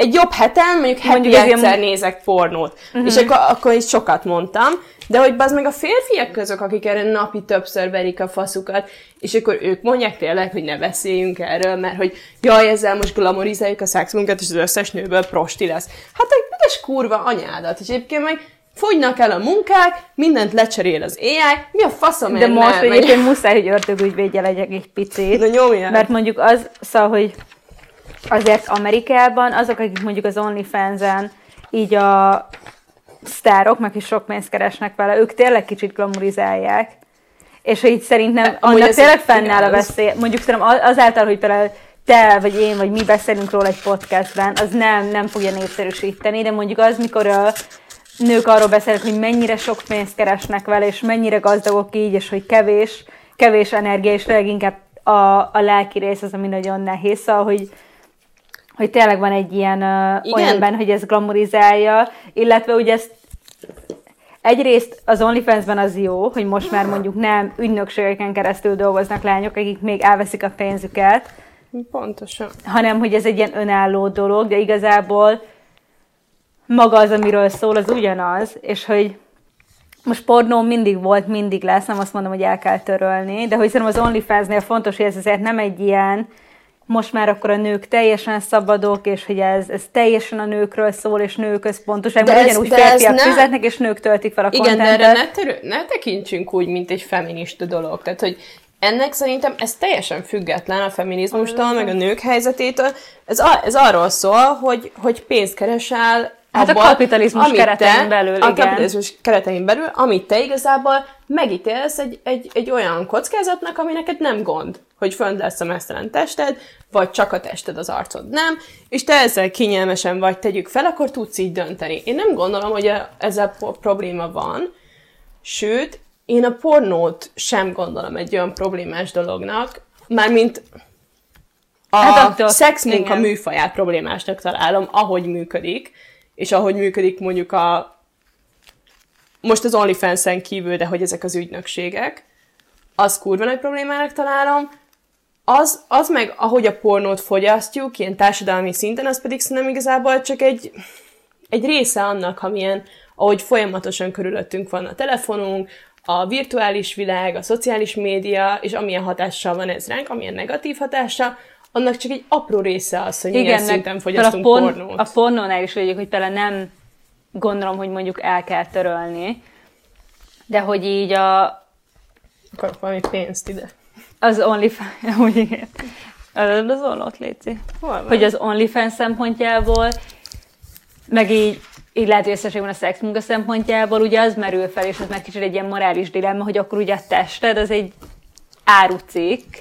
egy jobb heten, mondjuk heti Mondjuk egyszer ilyen- nézek pornót. Uh-huh. És akkor, akkor is sokat mondtam, de hogy bazd meg a férfiak közök, akik erre napi többször verik a faszukat, és akkor ők mondják tényleg, hogy ne beszéljünk erről, mert hogy jaj, ezzel most glamorizáljuk a szexmunkat, és az összes nőből prosti lesz. Hát egy büdös kurva anyádat, és egyébként meg fogynak el a munkák, mindent lecserél az AI, mi a faszom De most nem egyébként muszáj, hogy ördögügyvédje legyek egy picit. Na nyomjál. Mert mondjuk az, szóval, hogy azért Amerikában azok, akik mondjuk az OnlyFans-en így a sztárok, meg is sok pénzt keresnek vele, ők tényleg kicsit glamorizálják. És hogy így szerintem annak tényleg fennáll a veszély. Mondjuk szerintem az- azáltal, hogy például te, vagy én, vagy mi beszélünk róla egy podcastben, az nem, nem fogja népszerűsíteni, de mondjuk az, mikor a nők arról beszélnek, hogy mennyire sok pénzt keresnek vele, és mennyire gazdagok így, és hogy kevés, kevés energia, és leginkább a, a lelki rész az, ami nagyon nehéz, szóval, hogy, hogy tényleg van egy ilyen uh, Igen. olyan benne, hogy ez glamorizálja, illetve ugye ezt egyrészt az OnlyFans-ben az jó, hogy most már mondjuk nem ügynökségeken keresztül dolgoznak lányok, akik még elveszik a pénzüket, Pontosan. hanem hogy ez egy ilyen önálló dolog, de igazából maga az, amiről szól, az ugyanaz, és hogy most pornó mindig volt, mindig lesz, nem azt mondom, hogy el kell törölni, de hogy szerintem az OnlyFans-nél fontos, hogy ez azért nem egy ilyen, most már akkor a nők teljesen szabadok, és hogy ez, ez teljesen a nőkről szól, és nőközpontoság, De mert ugyanúgy de férfiak nem- fizetnek, és nők töltik fel a Igen, de kontentet. erre ne, terül, ne tekintsünk úgy, mint egy feminista dolog. Tehát, hogy ennek szerintem ez teljesen független a feminizmustól, meg a nők helyzetétől. Ez, a, ez arról szól, hogy, hogy pénzt keresel Hát a kapitalizmus keretein belül, A igen. kapitalizmus keretein belül, amit te igazából megítélsz egy, egy, egy olyan kockázatnak, ami neked nem gond, hogy fönt lesz a mesztelen tested, vagy csak a tested, az arcod nem, és te ezzel kényelmesen vagy, tegyük fel, akkor tudsz így dönteni. Én nem gondolom, hogy ezzel probléma van, sőt, én a pornót sem gondolom egy olyan problémás dolognak, mármint a Hát hát attól- szexmunka igen. műfaját problémásnak találom, ahogy működik, és ahogy működik mondjuk a most az OnlyFans-en kívül, de hogy ezek az ügynökségek, az kurva nagy problémának találom, az, az meg, ahogy a pornót fogyasztjuk, ilyen társadalmi szinten, az pedig szerintem igazából csak egy, egy része annak, amilyen, ahogy folyamatosan körülöttünk van a telefonunk, a virtuális világ, a szociális média, és amilyen hatással van ez ránk, amilyen negatív hatása, annak csak egy apró része az, hogy milyen meg szinten fogyasztunk a, porn- pornót. a pornónál is vagyok, hogy például nem gondolom, hogy mondjuk el kell törölni, de hogy így a, Akarok valami pénzt ide. Az OnlyFans, úgy az ollót, Léci. Hogy az OnlyFans szempontjából, meg így, így lehet, hogy összességben a szexmunka szempontjából, ugye az merül fel, és ez már kicsit egy ilyen morális dilemma, hogy akkor ugye a tested az egy árucikk,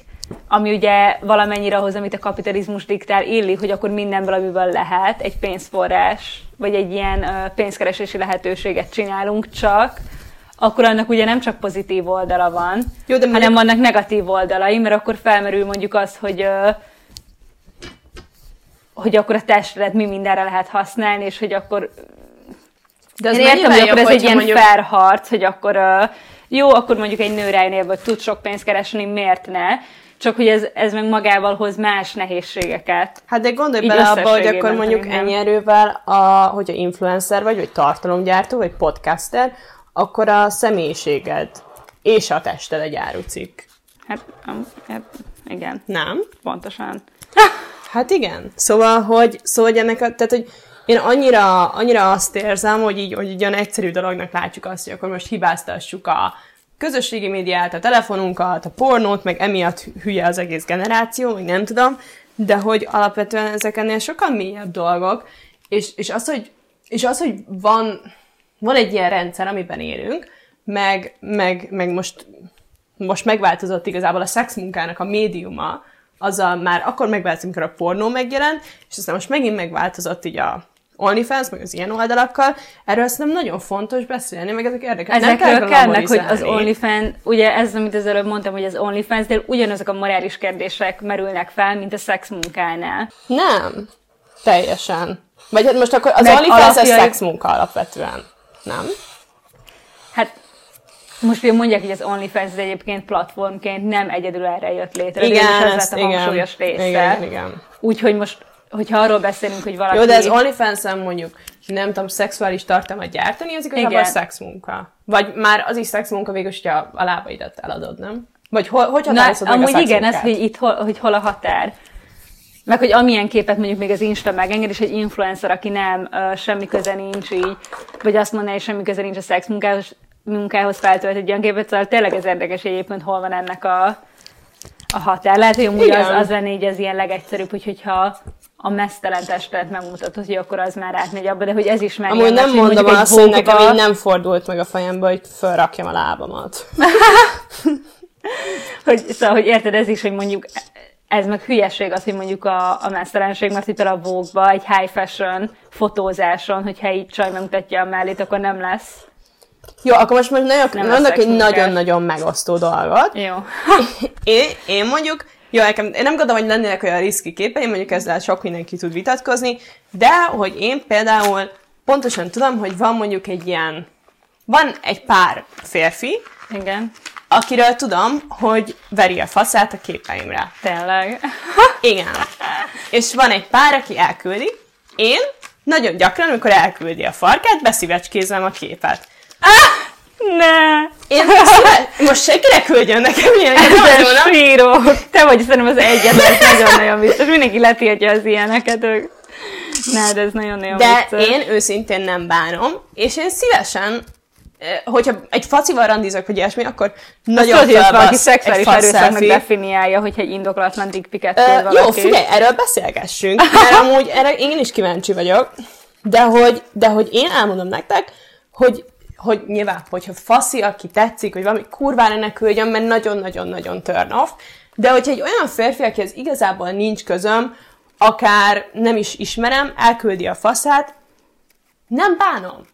ami ugye valamennyire ahhoz, amit a kapitalizmus diktál, illik, hogy akkor mindenből, amiből lehet, egy pénzforrás, vagy egy ilyen pénzkeresési lehetőséget csinálunk, csak akkor annak ugye nem csak pozitív oldala van, Jó, de hanem vannak negatív oldalai, mert akkor felmerül mondjuk az, hogy hogy akkor a testedet mi mindenre lehet használni, és hogy akkor De én mennyivel értem, hogy akkor ez egy ilyen mondjuk- fair harc, hogy akkor uh, jó, akkor mondjuk egy nő rájön hogy tud sok pénzt keresni, miért ne? Csak hogy ez, ez meg magával hoz más nehézségeket. Hát de gondolj bele abba, hogy akkor mondjuk szerintem. ennyi erővel, a, hogyha influencer vagy, vagy tartalomgyártó, vagy podcaster, akkor a személyiséged és a tested egy árucikk. Hát, hát igen, Nem? pontosan. Hát igen. Szóval, hogy, szóval, hogy ennek a, tehát, hogy én annyira, annyira azt érzem, hogy így, hogy így olyan egyszerű dolognak látjuk azt, hogy akkor most hibáztassuk a közösségi médiát, a telefonunkat, a pornót, meg emiatt hülye az egész generáció, meg nem tudom, de hogy alapvetően ezek ennél sokkal mélyebb dolgok, és, és, az, hogy, és az, hogy van, van egy ilyen rendszer, amiben élünk, meg, meg, meg most most megváltozott igazából a szexmunkának a médiuma, azzal már akkor megváltozott, amikor a pornó megjelent, és aztán most megint megváltozott így a OnlyFans, meg az ilyen oldalakkal. Erről szerintem nagyon fontos beszélni, meg ezek érdekes. Nem Ezekről kell kell meg, hogy az. OnlyFans, ugye ez, amit az előbb mondtam, hogy az OnlyFans, de ugyanazok a morális kérdések merülnek fel, mint a szexmunkánál. Nem. Teljesen. Vagy hát most akkor az OnlyFans alapjai- szexmunka alapvetően. Nem? Hát most ugye mondják, hogy az OnlyFans az egyébként platformként nem egyedül erre jött létre. Igen, ez ezt, lett a igen. hangsúlyos része. Igen, igen. Úgyhogy most, hogyha arról beszélünk, hogy valaki... Jó, de az OnlyFans-en mondjuk, nem tudom, szexuális tartalmat gyártani, az igazából Igen. szexmunka. Vagy már az is szexmunka végül, hogyha a lábaidat eladod, nem? Vagy ho- hogy Na, határozod meg a amúgy igen, ez, hogy itt hol, hogy hol a határ. Meg hogy amilyen képet mondjuk még az Insta megenged, és egy influencer, aki nem, uh, semmi köze nincs így, vagy azt mondaná, hogy semmi köze nincs a szex munkához, munkához feltölt egy olyan képet, szóval tényleg ez érdekes hogy egyébként, hol van ennek a, a határ. Lehet, hogy amúgy az, Igen. az lenne így az ilyen legegyszerűbb, hogy, hogyha a mesztelen testet megmutatod, hogy akkor az már átmegy abba, de hogy ez is megjön. Amúgy nem hogy mondom egy azt, hogy nekem így nem fordult meg a fejembe, hogy felrakjam a lábamat. hogy, szóval, hogy érted, ez is, hogy mondjuk ez meg hülyeség az, hogy mondjuk a, a mesztelenség, mert itt a vogue egy high fashion fotózáson, hogyha így csaj megmutatja a mellét, akkor nem lesz. Jó, akkor most most nagyon, Nem mondok egy nagyon-nagyon megosztó dolgot. Jó. Én, én mondjuk, jó, nekem, én nem gondolom, hogy lennének olyan riszki képeim, mondjuk ezzel sok mindenki tud vitatkozni, de hogy én például pontosan tudom, hogy van mondjuk egy ilyen, van egy pár férfi, Igen, akiről tudom, hogy veri a faszát a képeimre. tényleg. Igen. És van egy pár, aki elküldi. Én nagyon gyakran, amikor elküldi a farkát, beszívecskézem a képet. Ne! Én szíve... most senkinek küldjön nekem ilyen Ez síró. Te vagy szerintem az egyetlen, nagyon-nagyon biztos. Mindenki letiltja az ilyeneket. ők. Ne, de ez nagyon-nagyon De vicces. én őszintén nem bánom, és én szívesen, hogyha egy facival randizok, vagy ilyesmi, akkor nagyon Tudod, hogy valaki szexuális erőszaknak definiálja, hogyha egy indokolatlan dickpiket küld valaki. Jó, figyelj, erről beszélgessünk, mert amúgy erre én is kíváncsi vagyok. De hogy, de hogy én elmondom nektek, hogy, hogy nyilván, hogyha faszi, aki tetszik, hogy valami kurvára ne küldjön, mert nagyon-nagyon-nagyon turn off, de hogyha egy olyan férfi, akihez igazából nincs közöm, akár nem is ismerem, elküldi a faszát, nem bánom.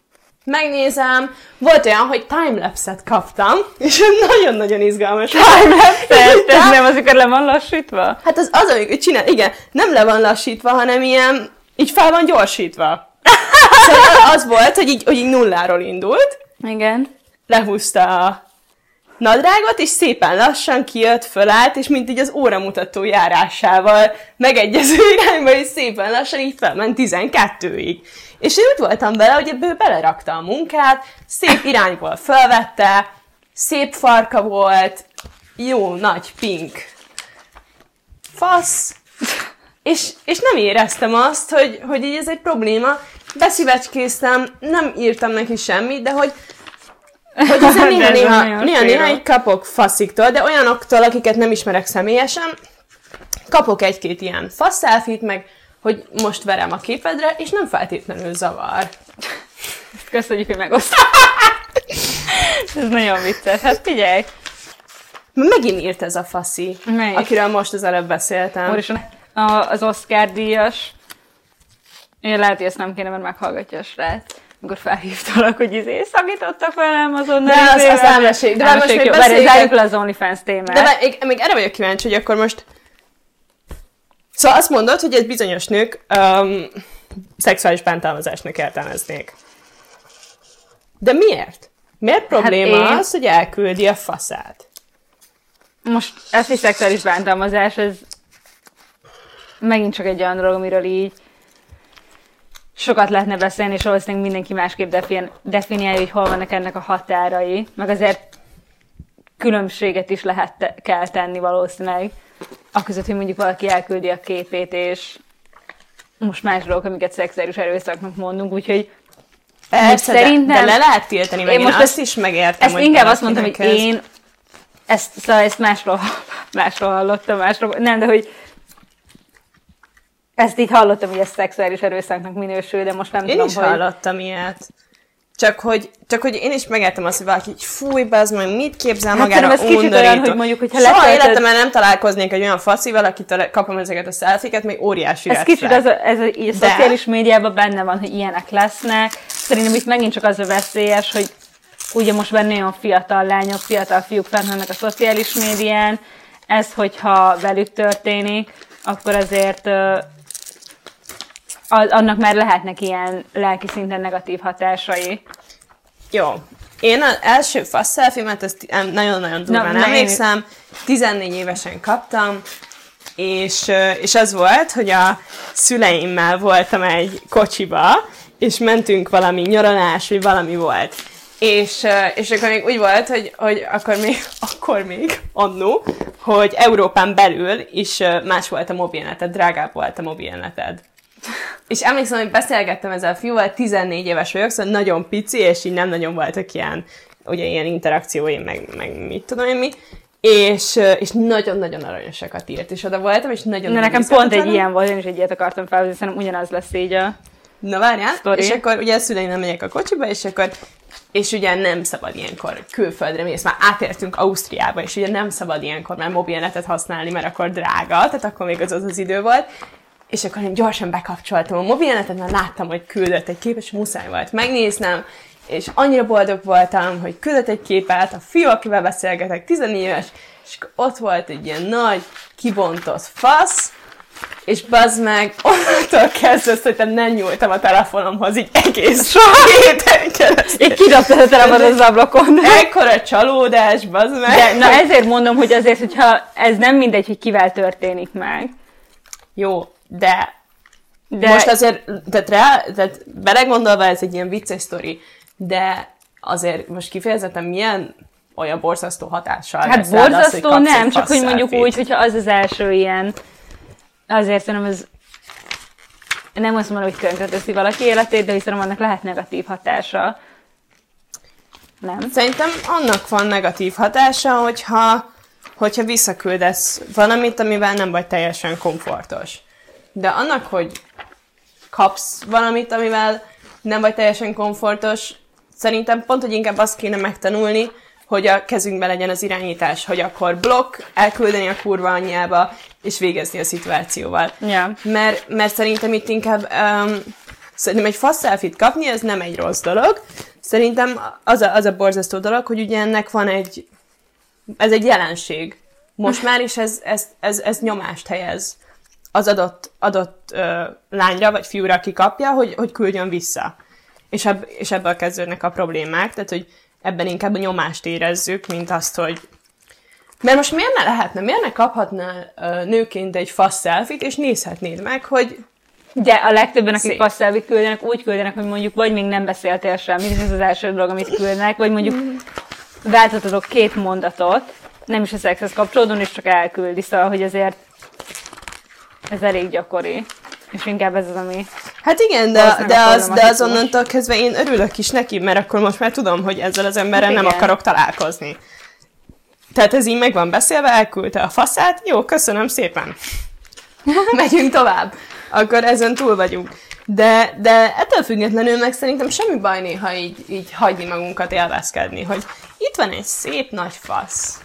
Megnézem, volt olyan, hogy timelapse-et kaptam, és nagyon-nagyon izgalmas. Timelapse-et? Ez nem az, amikor le van lassítva? Hát az az, amikor csinál, igen, nem le van lassítva, hanem ilyen, így fel van gyorsítva. Szóval az volt, hogy így, hogy így nulláról indult. Igen. Lehúzta a nadrágot, és szépen lassan kijött, fölállt, és mint így az óramutató járásával megegyező irányba, és szépen lassan így felment 12-ig. És én úgy voltam vele, hogy ebből belerakta a munkát, szép irányból felvette, szép farka volt, jó nagy pink fasz, és, és nem éreztem azt, hogy, hogy így ez egy probléma. Beszívecskéztem, nem írtam neki semmit, de hogy hogy azért néha, néha, néha, néha így kapok fasziktól, de olyanoktól, akiket nem ismerek személyesen, kapok egy-két ilyen faszelfit, meg hogy most verem a képedre, és nem feltétlenül zavar. Köszönjük, hogy megosztál. ez nagyon vicces. Hát figyelj! Megint írt ez a faszi, Melyik? akiről most az előbb beszéltem. A, az Oscar díjas. Én lehet, hogy ezt nem kéne, mert meghallgatja a srác. Amikor felhívtalak, hogy izé szakítottak velem azonnal. De az, az nem mesél. De már most még beszéljük. Zárjuk le az OnlyFans témát. De még, még erre vagyok kíváncsi, hogy akkor most... Szóval azt mondod, hogy ez bizonyos nők um, szexuális bántalmazásnak értelmeznék. De miért? Miért probléma hát én... az, hogy elküldi a faszát? Most ez egy szexuális bántalmazás, ez megint csak egy olyan dolog, amiről így sokat lehetne beszélni, és valószínűleg mindenki másképp defin- definiálja, hogy hol vannak ennek a határai, meg azért különbséget is lehet te- kell tenni valószínűleg, aközött, hogy mondjuk valaki elküldi a képét, és most más dolgok, amiket szexuális erőszaknak mondunk, úgyhogy Persze, szerintem... de, de le lehet tiltani, meg én, én most azt is megértem, Ezt inkább azt mondtam, hogy én ezt, szóval ezt másról, másról hallottam, másról, nem, de hogy ezt így hallottam, hogy ez szexuális erőszaknak minősül, de most nem én tudom, is hogy... hallottam ilyet. Csak hogy, csak hogy én is megértem azt, hogy valaki így fúj, bazd meg, mit képzel hát magára ez kicsit olyan, hogy mondjuk, hogyha Soha letöltöd... életemben nem találkoznék egy olyan faszival, akitől kapom ezeket a szelfiket, még óriási Ez kicsit az a, ez a, így a De- szociális médiában benne van, hogy ilyenek lesznek. Szerintem itt megint csak az a veszélyes, hogy ugye most már nagyon fiatal lányok, fiatal fiúk fenn vannak a szociális médián. Ez, hogyha velük történik, akkor azért ö, a- annak már lehetnek ilyen lelki szinten negatív hatásai. Jó. Én az első fasz szelfimet, ezt nagyon-nagyon durván Na, emlékszem, 14 évesen kaptam, és, és az volt, hogy a szüleimmel voltam egy kocsiba, és mentünk valami nyaralás, vagy valami volt. És, és akkor még úgy volt, hogy, hogy akkor még, akkor még, annó, hogy Európán belül is más volt a mobilneted, drágább volt a mobilneted. És emlékszem, hogy beszélgettem ezzel a fiúval, 14 éves vagyok, szóval nagyon pici, és így nem nagyon voltak ilyen, ugye ilyen interakcióim, meg, meg mit tudom én mi. És, és nagyon-nagyon aranyosakat írt, és oda voltam, és nagyon Na nekem pont egy ilyen volt, én is egy ilyet akartam felhozni, szerintem ugyanaz lesz így a... Na várjál, Sztori. és akkor ugye a szüleim nem megyek a kocsiba, és akkor és ugye nem szabad ilyenkor külföldre mész, már átértünk Ausztriába, és ugye nem szabad ilyenkor már mobilnetet használni, mert akkor drága, tehát akkor még az az, az idő volt. És akkor én gyorsan bekapcsoltam a mobilnetet, mert láttam, hogy küldött egy képet, és muszáj volt megnéznem, és annyira boldog voltam, hogy küldött egy képet, a fiú, akivel beszélgetek, 14 éves, és ott volt egy ilyen nagy, kibontott fasz, és bazd meg, onnantól kezdve szerintem nem nyúltam a telefonomhoz így egész héten keresztül. Én kidobtad a telefon az ablakon. Ekkora csalódás, bazd meg. De, na ezért mondom, hogy azért, hogyha ez nem mindegy, hogy kivel történik meg. Jó, de, De most azért, tehát, rá, tehát belegondolva ez egy ilyen vicces sztori, de azért most kifejezetten milyen olyan borzasztó hatással hát az, borzasztó kapsz nem, csak hogy mondjuk selfie-t. úgy, hogyha az az első ilyen, azért szerintem ez nem azt mondom, hogy tönkreteszi valaki életét, de hiszen annak lehet negatív hatása. Nem? Szerintem annak van negatív hatása, hogyha, hogyha visszaküldesz valamit, amivel nem vagy teljesen komfortos. De annak, hogy kapsz valamit, amivel nem vagy teljesen komfortos. Szerintem pont, hogy inkább azt kéne megtanulni, hogy a kezünkben legyen az irányítás, hogy akkor blokk, elküldeni a kurva anyjába, és végezni a szituációval. Ja. Mert, mert szerintem itt inkább um, szerintem egy fasz kapni, ez nem egy rossz dolog. Szerintem az a, az a borzasztó dolog, hogy ugye ennek van egy, ez egy jelenség. Most már is ez, ez, ez, ez nyomást helyez az adott, adott ö, lányra vagy fiúra, aki kapja, hogy, hogy küldjön vissza. És, ebb, és ebből kezdődnek a problémák, tehát hogy ebben inkább a nyomást érezzük, mint azt, hogy mert most miért ne lehetne, miért ne kaphatnál ö, nőként egy fasz selfie és nézhetnéd meg, hogy De a legtöbben, akik passzelvit küldenek, úgy küldenek, hogy mondjuk vagy még nem beszéltél semmit, ez az első dolog, amit küldenek, vagy mondjuk változtatok két mondatot, nem is a szexhez kapcsolódóan, és csak elküldi, szóval, hogy azért ez elég gyakori. És inkább ez az, ami... Hát igen, de, de, az, de az onnantól kezdve én örülök is neki, mert akkor most már tudom, hogy ezzel az emberrel Hát nem akarok találkozni. Tehát ez így meg van beszélve, elküldte a faszát, jó, köszönöm szépen. Megyünk tovább. Akkor ezen túl vagyunk. De, de ettől függetlenül meg szerintem semmi baj néha így, így hagyni magunkat élvezkedni, hogy itt van egy szép nagy fasz.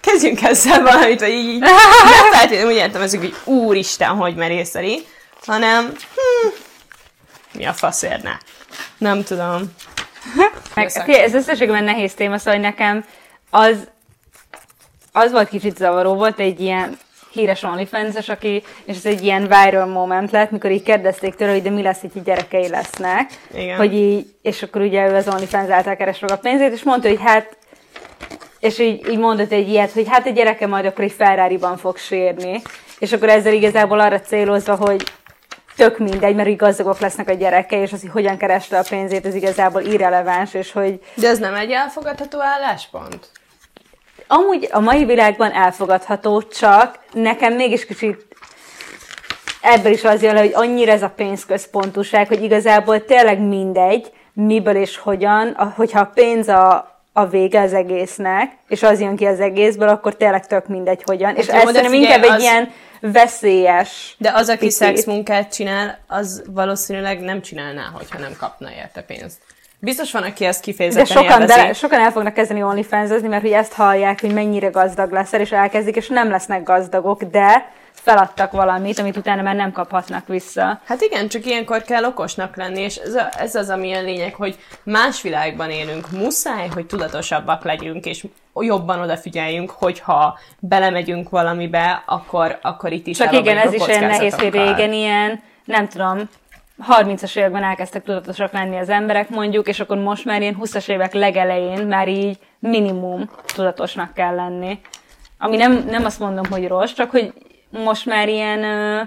Kezdjünk ezzel valamit, vagy így, nem feltétlenül úgy értelmezzük, hogy úristen, hogy merészeli, hanem hm, mi a fasz érne? Nem tudom. Meg, figyelj, ez összességében nehéz téma, szóval hogy nekem az, az volt kicsit zavaró, volt egy ilyen híres onlyfans aki, és ez egy ilyen viral moment lett, mikor így kérdezték tőle, hogy de mi lesz, hogy gyerekei lesznek. Igen. Hogy így, és akkor ugye ő az OnlyFans által keres meg a pénzét, és mondta, hogy hát és így, így mondott egy ilyet, hogy hát a gyereke majd akkor egy Ferrari-ban fog sérni. És akkor ezzel igazából arra célozva, hogy tök mindegy, mert így gazdagok lesznek a gyerekei, és az, hogy hogyan kereste a pénzét, ez igazából irreleváns, és hogy De ez nem egy elfogadható álláspont? amúgy a mai világban elfogadható, csak nekem mégis kicsit ebből is az jön le, hogy annyira ez a pénzközpontúság, hogy igazából tényleg mindegy, miből és hogyan, hogyha a pénz a, a vége az egésznek, és az jön ki az egészből, akkor tényleg tök mindegy, hogyan. És jó, ez de szerintem inkább egy az- ilyen veszélyes De az, aki szexmunkát csinál, az valószínűleg nem csinálná, hogyha nem kapna érte pénzt. Biztos van, aki ezt De kifejezetten sokan, élvezi. de sokan el fognak kezdeni onlyfans mert hogy ezt hallják, hogy mennyire gazdag leszel, és elkezdik, és nem lesznek gazdagok, de feladtak valamit, amit utána már nem kaphatnak vissza. Hát igen, csak ilyenkor kell okosnak lenni, és ez, a, ez az, ami a lényeg, hogy más világban élünk. Muszáj, hogy tudatosabbak legyünk, és jobban odafigyeljünk, hogyha belemegyünk valamibe, akkor, akkor itt is Csak igen, ez is olyan nehéz, hogy régen ilyen, nem tudom, 30-as években elkezdtek tudatosak lenni az emberek mondjuk, és akkor most már ilyen 20-as évek legelején már így minimum tudatosnak kell lenni. Ami nem, nem azt mondom, hogy rossz, csak hogy most már ilyen... ö,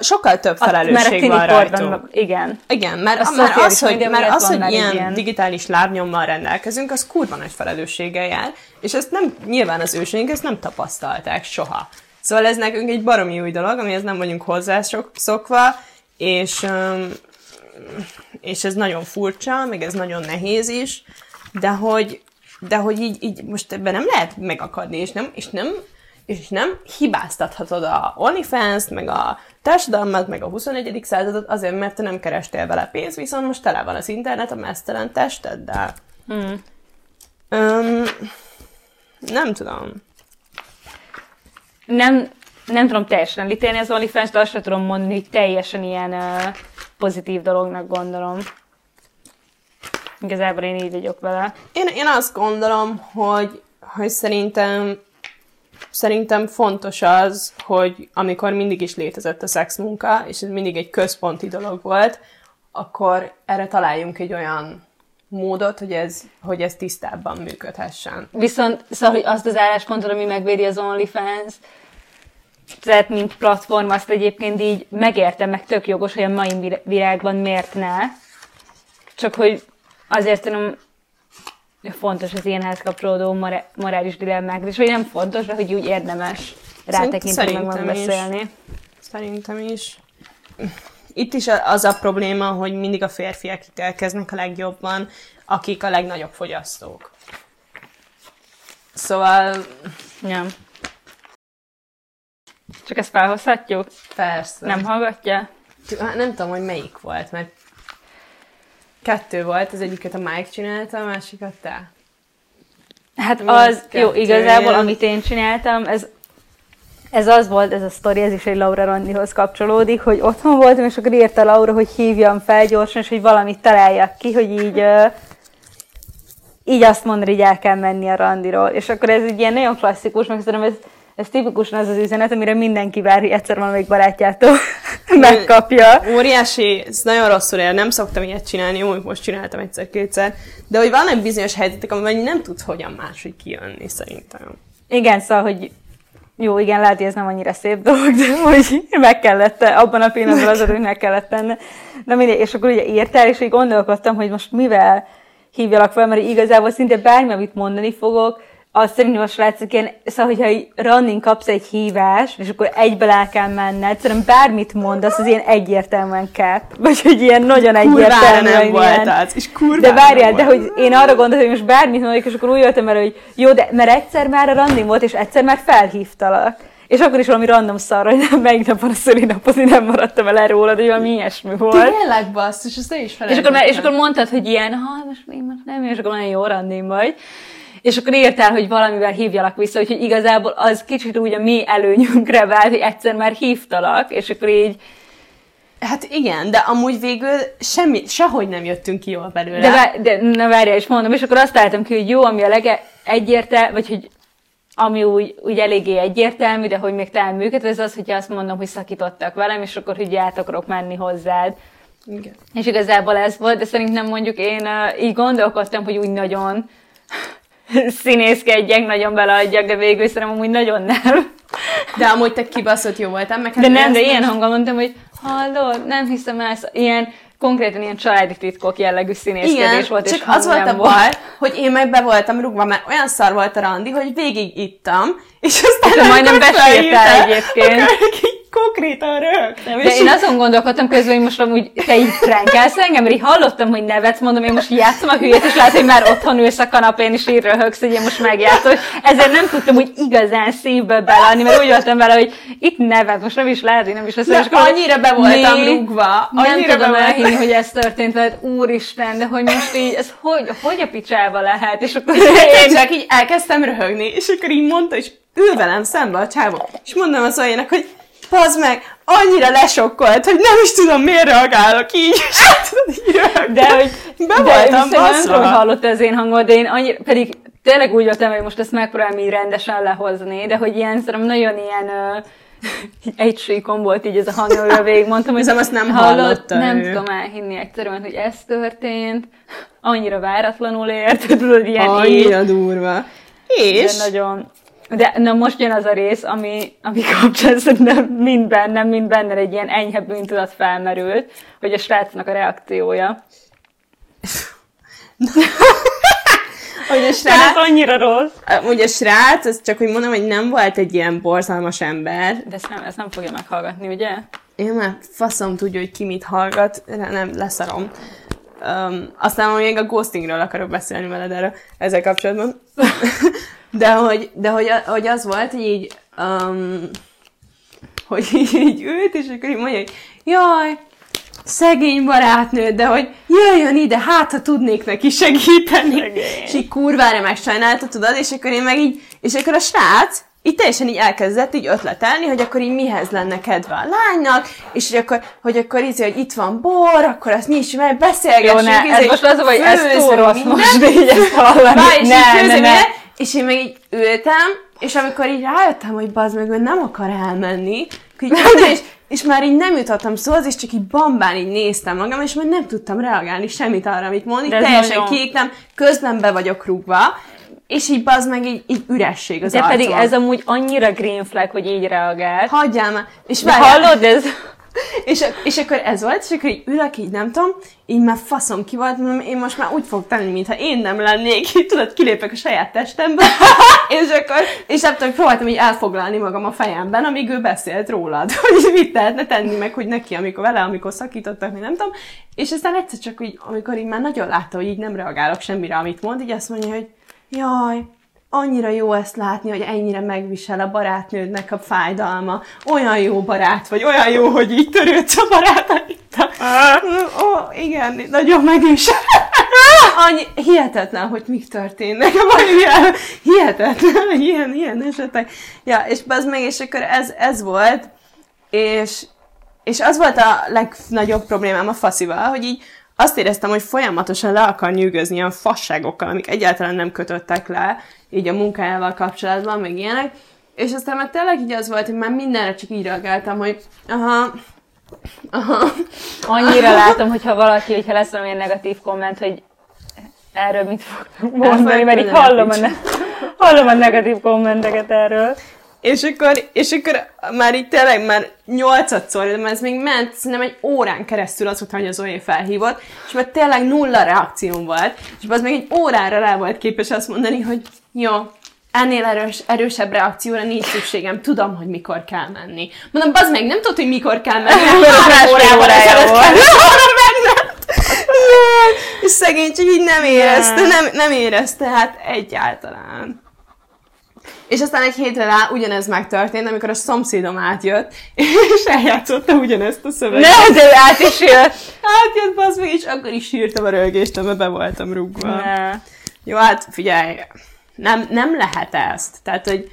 Sokkal, több felelősség a van rajtunk. igen. Igen, mert, A mert az, hogy, mert az, hogy ilyen, ilyen- digitális lábnyommal rendelkezünk, az kurva nagy felelősséggel jár, és ezt nem, nyilván az őseink ezt nem tapasztalták soha. Szóval ez nekünk egy baromi új dolog, amihez nem vagyunk hozzászokva, és, öm, és ez nagyon furcsa, meg ez nagyon nehéz is, de hogy, de hogy így, így most ebben nem lehet megakadni, és nem, és nem, és nem hibáztathatod a OnlyFans-t, meg a társadalmat, meg a 21. századot azért, mert te nem kerestél vele pénzt, viszont most tele van az internet a mesztelen testeddel. Hmm. Öm, nem tudom. Nem, nem tudom teljesen elítélni az OnlyFans, de azt sem tudom mondani, hogy teljesen ilyen uh, pozitív dolognak gondolom. Igazából én így vagyok vele. Én, én azt gondolom, hogy, hogy szerintem szerintem fontos az, hogy amikor mindig is létezett a szexmunka, és ez mindig egy központi dolog volt, akkor erre találjunk egy olyan módot, hogy ez, hogy ez tisztábban működhessen. Viszont szóval, hogy azt az álláspontot, ami megvédi az OnlyFans, tehát mint platform, azt egyébként így megértem, meg tök jogos, hogy a mai világban miért ne. Csak hogy azért tudom, fontos az ilyenhez kapcsolódó mora- morális dilemmák, és hogy nem fontos, de hogy úgy érdemes rátekinteni, meg szerintem is. megbeszélni. Szerintem is. Itt is az a probléma, hogy mindig a férfiak ítélkeznek a legjobban, akik a legnagyobb fogyasztók. Szóval Ja. Csak ezt felhozhatjuk? persze. Nem hallgatja? Hát nem tudom, hogy melyik volt, mert kettő volt, az egyiket a Mike csinálta, a másikat te. Hát Mi az, jó, igazából, ilyen? amit én csináltam, ez, ez az volt, ez a sztori, ez is egy Laura Randihoz kapcsolódik, hogy otthon voltam, és akkor írta Laura, hogy hívjam fel gyorsan, és hogy valamit találjak ki, hogy így, így azt mondani, hogy el kell menni a randiról. És akkor ez egy ilyen nagyon klasszikus, meg szerintem ez, ez tipikusan az az üzenet, amire mindenki vár, hogy egyszer valamelyik barátjától megkapja. Óriási, ez nagyon rosszul ér, nem szoktam ilyet csinálni, jó, most csináltam egyszer-kétszer, de hogy vannak bizonyos helyzetek, amiben nem tudsz hogyan máshogy kijönni, szerintem. Igen, szóval, hogy jó, igen, lehet, hogy ez nem annyira szép dolog, de hogy meg kellett, abban a pillanatban az hogy meg kellett tenni. Na mindegy, és akkor ugye írtál, és így gondolkodtam, hogy most mivel hívjalak fel, mert igazából szinte bármi, amit mondani fogok, azt szerintem a srácok ilyen, szóval, hogyha running kapsz egy hívást, és akkor egybe el kell menned, szerintem bármit mondasz, az ilyen egyértelműen cap, vagy hogy ilyen nagyon Kurvára egyértelműen nem volt az, és kurvára De várjál, de hogy én arra gondoltam, hogy most bármit mondok, és akkor úgy jöttem el, hogy jó, de mert egyszer már a random volt, és egyszer már felhívtalak. És akkor is valami random szarra, hogy nem, melyik nap van a szülinapod, hogy nem maradtam el rólad, hogy valami ilyesmi volt. Tényleg basszus, ezt én is És akkor, és akkor mondtad, hogy ilyen, ha most én nem, és akkor nagyon jó random vagy. És akkor írtál, hogy valamivel hívjalak vissza, úgyhogy igazából az kicsit úgy a mi előnyünkre vált, hogy egyszer már hívtalak, és akkor így, Hát igen, de amúgy végül semmi, sehogy nem jöttünk ki jól belőle. de, vár, de na várjál, és mondom, és akkor azt találtam ki, hogy jó, ami a legegyértelmű, vagy hogy ami úgy, úgy eléggé egyértelmű, de hogy még talán működött, ez az, hogyha azt mondom, hogy szakítottak velem, és akkor hogy át akarok menni hozzád. Igen. És igazából ez volt, de szerintem mondjuk én uh, így gondolkodtam, hogy úgy nagyon színészkedjek, nagyon beleadjak, de végül szerintem amúgy nagyon nem. De amúgy te kibaszott jó voltam, meg hát De nem, de ilyen most- hangon mondtam, hogy hallod, nem hiszem el, ilyen konkrétan ilyen családi titkok jellegű színészkedés Igen, volt, és csak az hang volt a baj, hogy én meg be voltam rugva, mert olyan szar volt a randi, hogy végig ittam, és aztán majdnem besírtál egyébként. Konkrétan rögtem. De én azon gondolkodtam közben, hogy most amúgy te így prankelsz engem, mert így hallottam, hogy nevetsz, mondom, én most játszom a hülyét, és lehet, hogy már otthon ülsz a kanapén, és így röhögsz, hogy én most megjátszom. Ezért nem tudtam úgy igazán szívbe beleadni, mert úgy voltam vele, hogy itt nevet, most nem is lehet, hogy nem is lesz. De és akkor, annyira be voltam mi? rúgva, Nem annyira tudom be voltam. elhinni, hogy ez történt veled, úristen, de hogy most így, ez hogy, hogy a picsába lehet, és akkor Én csak így elkezdtem röhögni, és akkor így mondta, és ül velem szembe a csávó, és mondom az olyanak, hogy Pazd meg, annyira lesokkolt, hogy nem is tudom, miért reagálok így, hát így. De hogy Be de voltam viszont nem tudom, hallotta az én hangot, de én annyira, pedig tényleg úgy voltam, hogy most ezt megpróbálom így rendesen lehozni, de hogy ilyen, szerintem nagyon ilyen uh, egy síkon volt így ez a hang, amivel végig mondtam, hogy Hiszem, azt nem hallotta Nem ő. tudom elhinni egyszerűen, hogy ez történt, annyira váratlanul ért, tudod, ilyen így. Annyira durva. És De nagyon... De na most jön az a rész, ami, ami kapcsán szerintem mind bennem, mind benne egy ilyen enyhe bűntudat felmerült, hogy a srácnak a reakciója. hogy a srác, ez annyira rossz. Úgy a srác, ez csak hogy mondom, hogy nem volt egy ilyen borzalmas ember. De ezt nem, ezt nem fogja meghallgatni, ugye? Én már faszom tudja, hogy ki mit hallgat, nem, leszarom. Um, aztán még a ghostingről akarok beszélni veled erről, ezzel kapcsolatban. De hogy, de hogy, hogy az volt, hogy így, um, hogy így, így ült, és akkor így mondja, hogy jaj, szegény barátnő, de hogy jöjjön ide, hát ha tudnék neki segíteni. Szegény. És így kurvára megsajnálta, tudod, és akkor én meg így, és akkor a srác így teljesen így elkezdett így ötletelni, hogy akkor így mihez lenne kedve a lánynak, és hogy akkor, hogy akkor így, hogy itt van bor, akkor azt nyissuk meg, beszélgessünk. Jó, ne, ez most az, hogy ez túl rossz most, de így ezt hallani. Várj, és ne, így ne, főzöm ne. És én meg így ültem, és amikor így rájöttem, hogy bazd meg, ő nem akar elmenni, így és, és már így nem jutottam szóhoz, és csak így bambán így néztem magam, és már nem tudtam reagálni semmit arra, amit ez teljesen nagyon- kiégtem, közben be vagyok rúgva, és így bazd meg, így, így üresség az De pedig arcomon. ez amúgy annyira green flag, hogy így reagált. Hagyjál már. És De várjál. hallod, ez... És, és akkor ez volt, és akkor így ülök, így nem tudom, így már faszom ki volt, mondom, én most már úgy fogok tenni, mintha én nem lennék, így tudod, kilépek a saját testembe, és akkor, és nem tudom, próbáltam így elfoglalni magam a fejemben, amíg ő beszélt rólad, hogy mit lehetne tenni, meg hogy neki, amikor vele, amikor szakítottak, mi nem tudom, és aztán egyszer csak így, amikor így már nagyon látta, hogy így nem reagálok semmire, amit mond, így azt mondja, hogy jaj, annyira jó ezt látni, hogy ennyire megvisel a barátnődnek a fájdalma. Olyan jó barát vagy, olyan jó, hogy így törődsz a barátaittal. Ó, igen, nagyon megvisel. Annyi, hihetetlen, hogy mik történnek a mai világban. Hihetetlen, ilyen, ilyen esetek. Ja, és az meg, és akkor ez, ez volt, és, és az volt a legnagyobb problémám a faszival, hogy így azt éreztem, hogy folyamatosan le akar nyűgözni ilyen fasságokkal, amik egyáltalán nem kötöttek le, így a munkájával kapcsolatban, meg ilyenek. És aztán már tényleg így az volt, hogy már mindenre csak így reagáltam, hogy aha, aha. Annyira látom, hogyha valaki, hogyha lesz valamilyen negatív komment, hogy erről mit fog mondani, mert így hallom a, ne- hallom a negatív kommenteket erről. És akkor, és akkor már így tényleg már nyolcadszor, de ez még ment, szerintem egy órán keresztül azután, hogy az Zoé felhívott, és már tényleg nulla reakcióm volt, és az még egy órára rá volt képes azt mondani, hogy jó, ennél erős, erősebb reakcióra nincs szükségem, tudom, hogy mikor kell menni. Mondom, bazd meg, nem tudod, hogy mikor kell menni, három órával ezelőtt kell. És szegény csak így nem érezte, nem, nem érezte, hát egyáltalán. És aztán egy hétre rá ugyanez megtörtént, amikor a szomszédom átjött, és eljátszotta ugyanezt a szöveget. Ne, de át is jött! Átjött, bazd meg, és akkor is sírtam a rölgést, mert be voltam rúgva. Ne. Jó, hát figyelj, nem, nem lehet ezt. Tehát, hogy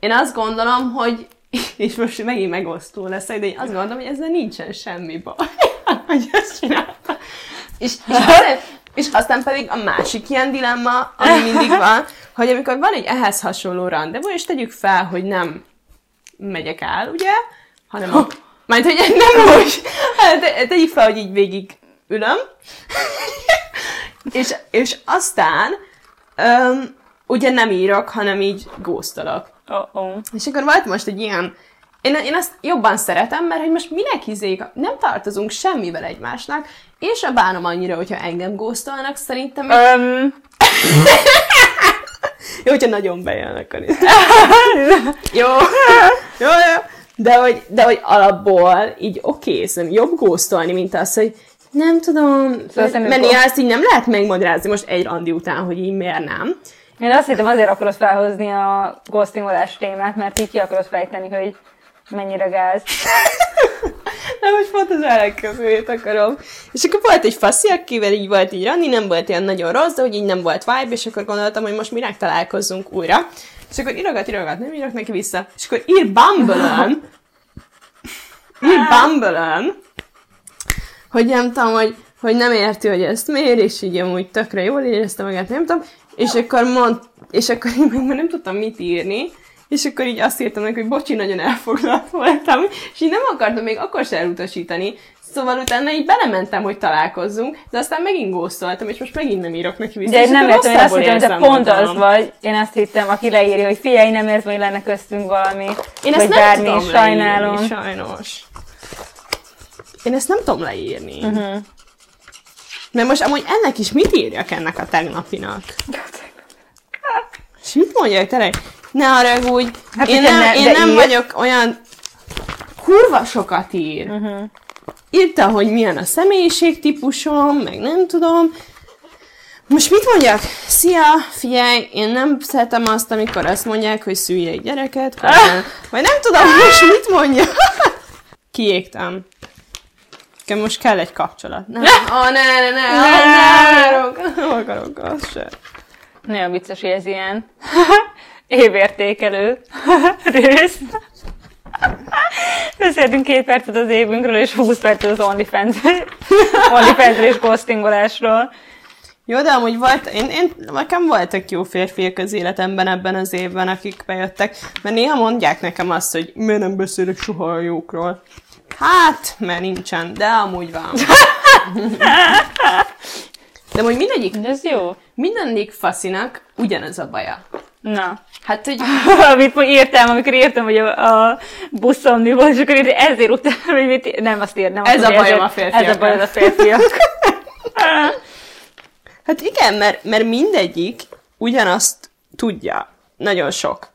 én azt gondolom, hogy és most megint megosztó leszek, de én azt gondolom, hogy ezzel nincsen semmi baj, hogy ezt csinálta. És, és, aztán, és aztán pedig a másik ilyen dilemma, ami mindig van, hogy amikor van egy ehhez hasonló rendezvú, és tegyük fel, hogy nem megyek el, ugye, hanem a, majd, hogy nem úgy, te, tegyük fel, hogy így végig ülöm, és, és aztán um, ugye nem írok, hanem így góztolok. Oh-oh. És akkor volt most egy ilyen, én, én ezt jobban szeretem, mert hogy most minek izék, nem tartozunk semmivel egymásnak, és a bánom annyira, hogyha engem góztolnak, szerintem... Öm, Jó, hogyha nagyon bejön, akkor is. jó. jó, jó. De hogy, de hogy alapból így oké, okay, jobb góztolni, mint az, hogy nem tudom, Szóval néha ezt így nem lehet megmagyarázni most egy randi után, hogy így miért nem. én azt hittem azért akarod felhozni a ghostingolás témát, mert így ki akarod fejteni, hogy mennyire gáz. Nem, hogy pont az ellenkezőjét akarom. És akkor volt egy faszi, akivel így volt így Rani, nem volt ilyen nagyon rossz, de hogy így nem volt vibe, és akkor gondoltam, hogy most minek találkozzunk újra. És akkor írogat, írogat, nem írok neki vissza. És akkor ír Bumble-on, ír Bumble-on, hogy nem tudom, hogy, hogy nem érti, hogy ezt miért, és így amúgy tökre jól érezte magát, nem tudom. És akkor mond, és akkor én meg nem tudtam mit írni, és akkor így azt írtam neki, hogy bocsi, nagyon elfoglalt voltam, és így nem akartam még akkor se elutasítani. Szóval utána így belementem, hogy találkozzunk, de aztán megint gózoltam, és most megint nem írok neki vissza. De én nem értem, én azt hittem, hogy te pont az vagy. Én azt hittem, aki leírja, hogy figyelj, nem érzem, hogy lenne köztünk valami. Én ezt nem bármi, tudom sajnálom. leírni, sajnos. Én ezt nem tudom leírni. Uh-huh. Mert most amúgy ennek is mit írjak ennek a tegnapinak? És mit mondjak tényleg? Ne haragudj, Hát, én nem, ne- én nem ír. vagyok olyan kurva sokat ír. Mhm. Uh-huh. Írta, hogy milyen a személyiségtípusom, meg nem tudom. Most mit mondjak? Szia, figyelj, én nem szeretem azt, amikor azt mondják, hogy szülj egy gyereket, nem, vagy nem tudom, most mit mondja. Kiégtem. Nekem most kell egy kapcsolat. Nem, oh, ne, ne, ne, ne, ne, ne, akarok, nem akarok azt se. Nagyon vicces, hogy ez ilyen évértékelő rész. Beszéltünk két percet az évünkről, és 20 percet az OnlyFans OnlyFans és ghostingolásról. Jó, de amúgy volt, én, én, nekem voltak jó férfiak az életemben ebben az évben, akik bejöttek, mert néha mondják nekem azt, hogy miért nem beszélek soha a jókról. Hát, mert nincsen, de amúgy van. De hogy mindegyik, De ez jó. mindegyik faszinak ugyanaz a baja. Na. Hát, hogy Amit írtam, amikor írtam, hogy a, a buszon mi volt, és akkor írtam, ezért utálom, hogy mit, nem azt ír, nem Ez azt, a bajom a Ez a bajom a férfiak. Hát igen, mert, mert mindegyik ugyanazt tudja. Nagyon sok.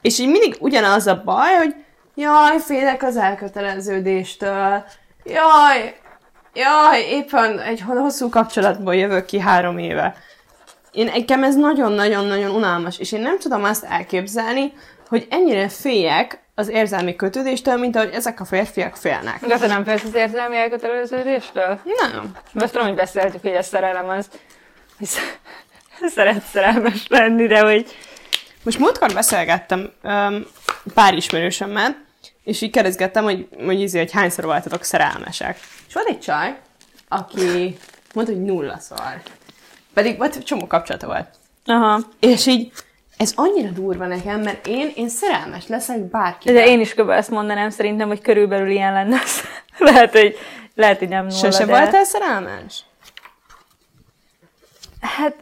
És így mindig ugyanaz a baj, hogy jaj, félek az elköteleződéstől. Jaj, jaj, éppen egy hosszú kapcsolatból jövök ki három éve. Én nekem ez nagyon-nagyon-nagyon unalmas, és én nem tudom azt elképzelni, hogy ennyire féljek az érzelmi kötődéstől, mint ahogy ezek a férfiak félnek. De te nem félsz az érzelmi elköteleződéstől? Nem. Most tudom, hogy beszéltük, hogy a szerelem az, hogy sz- szeret szerelmes lenni, de hogy Most múltkor beszélgettem um, pár ismerősömmel, és így kérdezgettem, hogy, hogy, izé, hogy hányszor voltatok szerelmesek. És volt egy csaj, aki mondta, hogy nulla szor. Pedig volt csomó kapcsolata volt. Aha. És így, ez annyira durva nekem, mert én, én szerelmes leszek bárki. De én is kb. ezt mondanám szerintem, hogy körülbelül ilyen lenne. lehet, hogy, lehet, hogy nem nulla, Sose de... voltál szerelmes? Hát,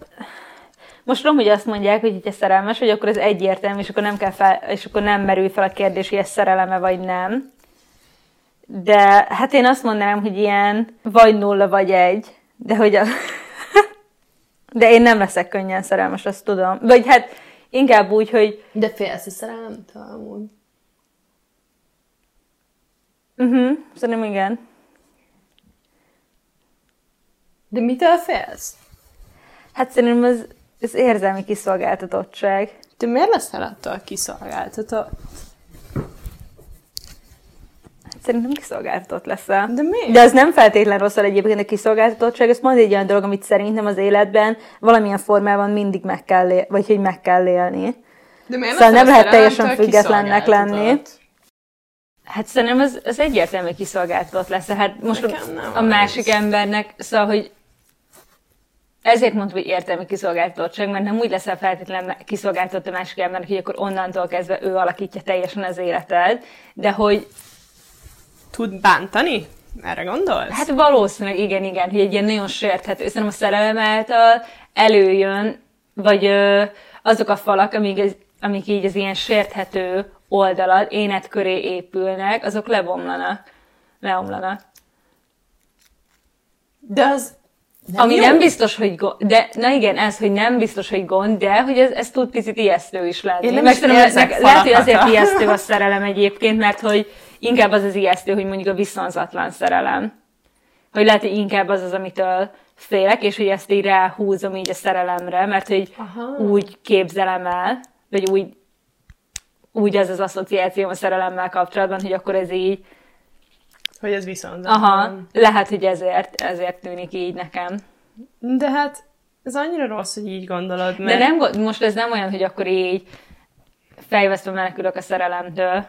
most tudom, hogy azt mondják, hogy ha szerelmes vagy, akkor ez egyértelmű, és akkor nem, kell fel, és akkor nem merül fel a kérdés, hogy ez szereleme vagy nem. De hát én azt mondanám, hogy ilyen vagy nulla, vagy egy. De hogy a... De én nem leszek könnyen szerelmes, azt tudom. Vagy hát inkább úgy, hogy De félsz a szerelemtől amúgy. uh-huh, szerintem igen. De mitől félsz? Hát szerintem az, az érzelmi kiszolgáltatottság. Te miért leszel attól kiszolgáltatott? Szerintem kiszolgáltatott leszel. De miért? De ez nem feltétlen rosszal egyébként a kiszolgáltatottság, ez pont egy olyan dolog, amit szerintem az életben valamilyen formában mindig meg kell, él, vagy hogy meg kell élni. De miért Szóval nem lehet teljesen függetlennek lenni. Hát szerintem az, az egyértelmű kiszolgáltatott lesz. Hát most a az. másik embernek, szóval, hogy ezért mondtam, hogy értelmi kiszolgáltatottság, mert nem úgy leszel feltétlenül kiszolgáltatott a másik embernek, hogy akkor onnantól kezdve ő alakítja teljesen az életed, de hogy Tud bántani? Erre gondolsz? Hát valószínűleg igen, igen, hogy egy ilyen nagyon sérthető, szerintem a szerelem által előjön, vagy ö, azok a falak, amik, ez, amik így az ilyen sérthető oldalad, énet köré épülnek, azok lebomlanak, leomlanak. De az... Nem Ami jó. nem biztos, hogy gond, de na igen, ez, hogy nem biztos, hogy gond, de hogy ez, ez tud picit ijesztő is lenni. Én nem Meg is szerintem lehet, hogy azért ijesztő a szerelem egyébként, mert hogy inkább az az ijesztő, hogy mondjuk a viszonzatlan szerelem. Hogy lehet, hogy inkább az az, amitől félek, és hogy ezt így ráhúzom így a szerelemre, mert hogy Aha. úgy képzelem el, vagy úgy, úgy az az asszociáció a szerelemmel kapcsolatban, hogy akkor ez így, Hogy ez viszont. aha, lehet, hogy ezért, ezért tűnik így nekem. De hát ez annyira rossz, hogy így gondolod, De mert... nem, gond- most ez nem olyan, hogy akkor így fejvesztve menekülök a szerelemtől.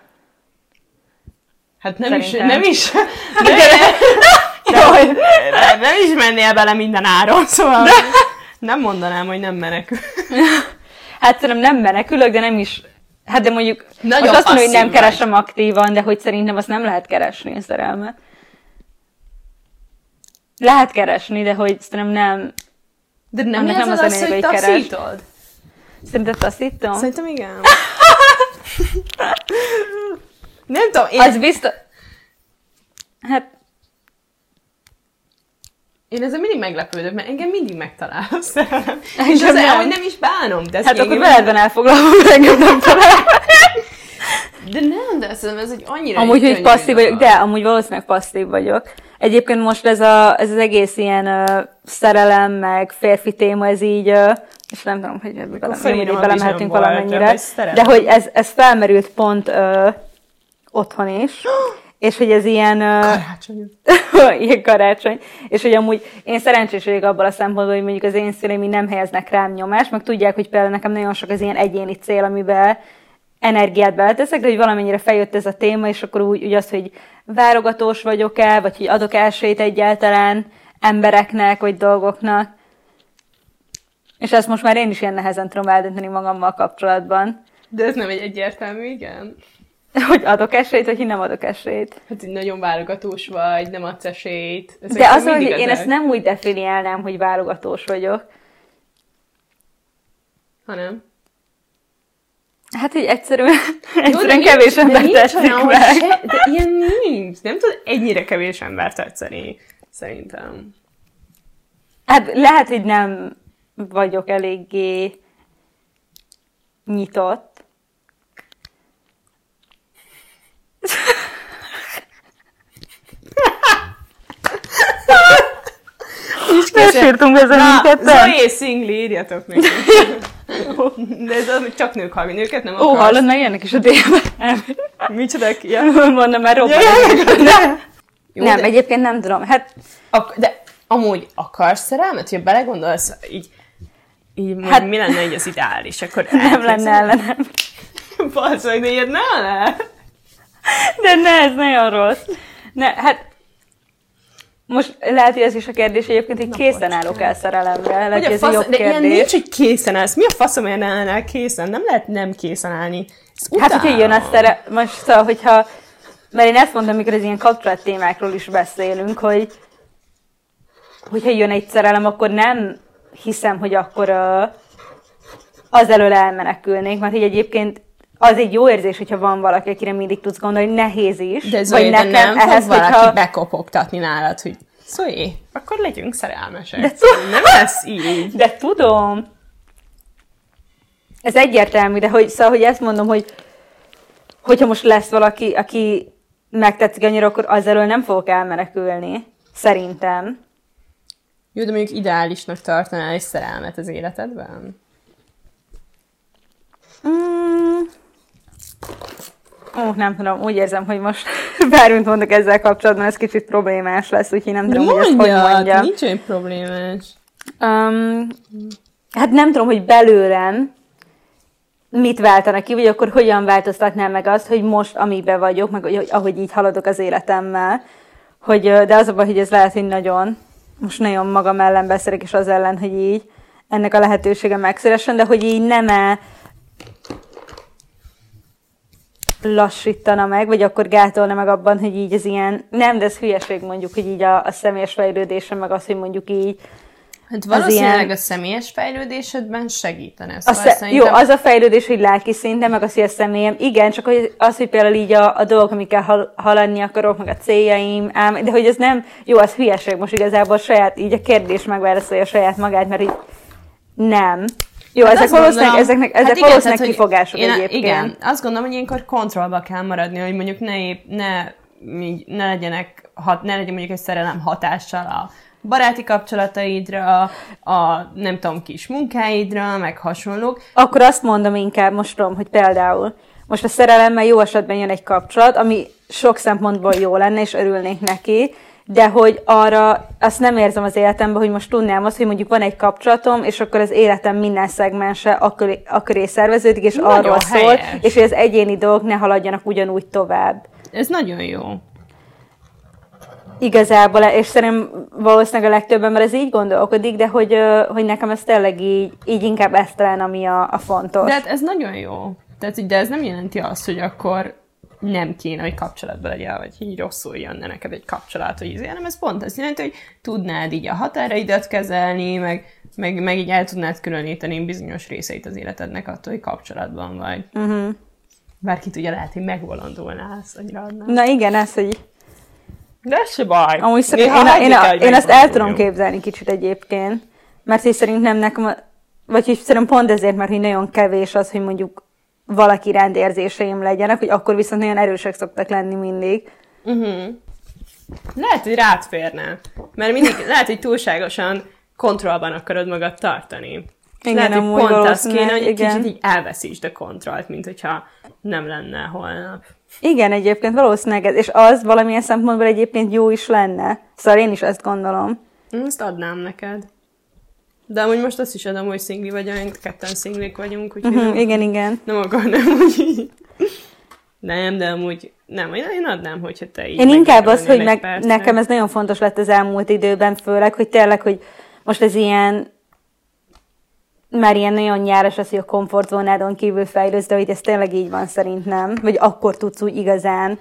Hát nem is, Szerintem. nem is, de, de, de, nem is mennél bele minden áron, szóval nem mondanám, hogy nem menekül. Hát szerintem nem menekülök, de nem is... Hát de mondjuk, Nagyon most azt mondom, hogy nem vagy. keresem aktívan, de hogy szerintem azt nem lehet keresni a szerelmet. Lehet keresni, de hogy szerintem nem... De nem, nem az, az az, lényeg, hogy taszítod? Szerinted taszítom? Szerintem igen. nem tudom, én, Az biztos... Hát, én ezzel mindig meglepődök, mert engem mindig megtalál a szerelem. És az, hogy nem is bánom. De, hát akkor veledben elfoglalom, engem nem talál. de nem, de szerintem ez egy annyira Amúgy, hogy passzív vagyok, de amúgy valószínűleg passzív vagyok. Egyébként most ez, a, ez az egész ilyen uh, szerelem, meg férfi téma, ez így, uh, és nem tudom, hogy ebbe bele, belemehetünk valamennyire, hogy de hogy ez, ez felmerült pont uh, otthon is, és hogy ez ilyen... Karácsony. ilyen karácsony. És hogy amúgy én szerencsés vagyok abban a szempontból, hogy mondjuk az én szüleim nem helyeznek rám nyomást, meg tudják, hogy például nekem nagyon sok az ilyen egyéni cél, amiben energiát beleteszek, de hogy valamennyire feljött ez a téma, és akkor úgy, úgy az, hogy válogatós vagyok-e, vagy hogy adok esélyt egyáltalán embereknek, vagy dolgoknak. És ezt most már én is ilyen nehezen tudom eldönteni magammal kapcsolatban, De ez nem egy egyértelmű, igen. hogy adok esélyt, vagy hogy nem adok esélyt. Hát így nagyon válogatós vagy, nem adsz esélyt. Ezek De az, hogy én ezt nem úgy definiálnám, hogy válogatós vagyok. Hanem. Hát, hogy egyszerűen, Jó, egyszerűen nincs- kevés ember tetszik meg. Se, de ilyen nincs. Nem tud ennyire kevés ember tetszeni. Szerintem. Hát lehet, hogy nem vagyok eléggé nyitott. És Nem sírtunk ezen mindketten? Zoe szingli, írjatok neki. De ez az, hogy csak nők hallgatni, nőket nem Ó, akarsz. hallod, meg jönnek is a délbe. Micsoda ki? Ja. Mondom, már robban. Jó, Nem, de, egyébként nem tudom. Hát, ak- de amúgy akarsz szerelmet, hogy belegondolsz, így, így hát, mi lenne így az ideális, akkor nem lenne ellenem. Basszak, de ilyet ne le. De ne, ez nagyon rossz. Ne, hát most lehet, hogy ez is a kérdés egyébként, hogy készen állok el szerelemre. Lehet, Hogy ez fasz, jobb de ilyen kérdés. nincs, hogy készen állsz. Mi a faszom, ne állnál készen? Nem lehet nem készen állni. Hát, hogyha jön a utálom. szere... Most szóval, hogyha... Mert én ezt mondtam, amikor az ilyen kapcsolat témákról is beszélünk, hogy hogyha jön egy szerelem, akkor nem hiszem, hogy akkor uh, az elől elmenekülnék, mert hogy egyébként az egy jó érzés, hogyha van valaki, akire mindig tudsz gondolni, nehéz is. De Zoe, vagy de nekem nem ehhez, fog valaki hogyha... bekopogtatni nálad, hogy Zoe, akkor legyünk szerelmesek. De tu- nem lesz így. De tudom. Ez egyértelmű, de hogy, szóval, hogy ezt mondom, hogy hogyha most lesz valaki, aki megtetszik annyira, akkor az elől nem fogok elmenekülni. Szerintem. Jó, de mondjuk ideálisnak tartanál egy szerelmet az életedben? Mm. Ó, nem tudom, úgy érzem, hogy most bármint mondok ezzel kapcsolatban, ez kicsit problémás lesz, úgyhogy nem tudom, hogy ezt hogy Mondjad, mondjam. nincs olyan problémás. Um, hát nem tudom, hogy belőlem mit váltana ki, vagy akkor hogyan változtatnám meg azt, hogy most, amiben vagyok, meg hogy, ahogy így haladok az életemmel, hogy, de az a baj, hogy ez lehet, hogy nagyon, most nagyon magam ellen beszélek, és az ellen, hogy így ennek a lehetősége megszeressen, de hogy így nem -e lassítana meg, vagy akkor gátolna meg abban, hogy így ez ilyen, nem, de ez hülyeség mondjuk, hogy így a, a személyes fejlődésem, meg az, hogy mondjuk így Hát valószínűleg ilyen- a személyes fejlődésedben segítene. Szóval sze- szerintem... Jó, az a fejlődés, hogy lelki szinten, meg az, hogy a személyem, igen, csak hogy az, hogy például így a, a dolgok, amikkel hal- haladni akarok, meg a céljaim, ám, de hogy ez nem, jó, az hülyeség, most igazából saját, így a kérdés megválaszolja saját magát, mert így nem. Jó, Hát ezek valószínűleg, gondolom- ezeknek, hát ezek igen, valószínűleg tehát, kifogások én, egyébként. Igen, azt gondolom, hogy ilyenkor kontrollba kell maradni, hogy mondjuk ne, épp, ne, ne legyenek, hat, ne legyen mondjuk egy szerelem hatással a baráti kapcsolataidra, a nem tudom, kis munkáidra, meg hasonlók. Akkor azt mondom inkább, most tudom, hogy például most a szerelemmel jó esetben jön egy kapcsolat, ami sok szempontból jó lenne, és örülnék neki, de hogy arra azt nem érzem az életemben, hogy most tudnám azt, hogy mondjuk van egy kapcsolatom, és akkor az életem minden szegmense akkor, akkor szerveződik, és Nagyon arról szól, helyes. és hogy az egyéni dolgok ne haladjanak ugyanúgy tovább. Ez nagyon jó. Igazából, és szerintem valószínűleg a legtöbb ember ez így gondolkodik, de hogy, hogy nekem ez tényleg így, így inkább ez talán, ami a, a fontos. De hát ez nagyon jó. Tehát, de ez nem jelenti azt, hogy akkor nem kéne, hogy kapcsolatban legyél, vagy így rosszul jönne neked egy kapcsolat, hogy izé, hanem ez pont azt jelenti, hogy tudnád így a határaidat kezelni, meg, meg, meg így el tudnád különíteni bizonyos részeit az életednek attól, hogy kapcsolatban vagy. Uh-huh. Bárki tudja, lehet, hogy megbolondulnál, annyira adnál. Na igen, ez, hogy De ez se baj. Amúgy szerintem én, én, a, kell, hogy én azt el tudom képzelni kicsit egyébként, mert így szerintem nekem, a- vagy hogy szerintem pont ezért, mert hogy nagyon kevés az, hogy mondjuk valaki iránt érzéseim legyenek, hogy akkor viszont nagyon erősek szoktak lenni mindig. Lehet, hogy rád férne. Mert mindig lehet, hogy túlságosan kontrollban akarod magad tartani. Igen, lehet, hogy pont az kéne, hogy egy igen. kicsit így elveszítsd a kontrollt, mint hogyha nem lenne holnap. Igen, egyébként valószínűleg ez, és az valamilyen szempontból egyébként jó is lenne. Szóval én is ezt gondolom. Ezt adnám neked. De amúgy most azt is adom, hogy szingli vagyok, én ketten szinglik vagyunk, úgyhogy Hm, nem, igen, igen. nem akarnám, hogy. Nem, de amúgy nem, én adnám, hogyha te így Én inkább az, hogy meg, nekem ez nagyon fontos lett az elmúlt időben, főleg, hogy tényleg, hogy most ez ilyen már ilyen nagyon nyáros az, hogy a komfortzónádon kívül fejlődsz, de hogy ez tényleg így van szerintem, vagy akkor tudsz úgy igazán,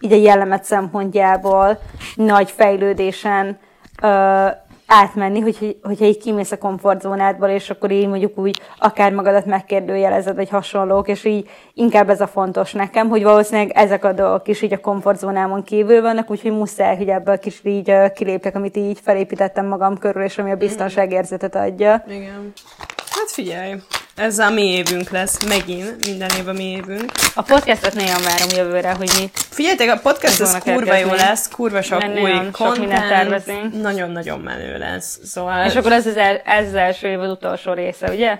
így a jellemet szempontjából nagy fejlődésen ö, átmenni, hogy, hogyha így kimész a komfortzónádból, és akkor így mondjuk úgy akár magadat megkérdőjelezed, vagy hasonlók, és így inkább ez a fontos nekem, hogy valószínűleg ezek a dolgok is így a komfortzónámon kívül vannak, úgyhogy muszáj, hogy ebből kicsit így kilépjek, amit így felépítettem magam körül, és ami a biztonságérzetet adja. Igen. Hát figyelj, Ez a mi évünk lesz, megint, minden év a mi évünk. A podcastot nagyon várom jövőre, hogy mi. Figyeljetek, a podcast vannak kurva jó lesz, kurva sok Nagyon új sok content, tervezünk. nagyon-nagyon menő lesz. Szóval... És akkor ez az, el, ez az első évad utolsó része, ugye?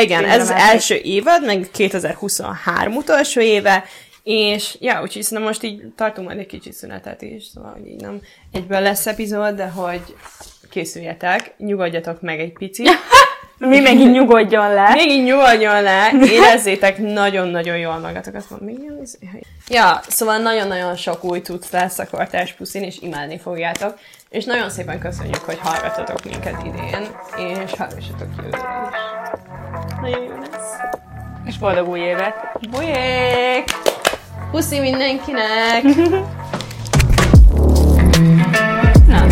Igen, ez az első évad, meg 2023 utolsó éve, és ja, úgyhogy szerintem most így tartunk majd egy kicsit szünetet is, szóval hogy így nem egyből lesz epizód, de hogy készüljetek, nyugodjatok meg egy picit. Mi megint nyugodjon le. Még így nyugodjon le, érezzétek nagyon-nagyon jól magatokat. Izé? Ja, szóval nagyon-nagyon sok új tudsz lesz a kortárs puszin, és imádni fogjátok. És nagyon szépen köszönjük, hogy hallgatotok minket idén, és hallgassatok jövőre is. Nagyon jó lesz. És boldog új évet. Bujék! Puszi mindenkinek! Na.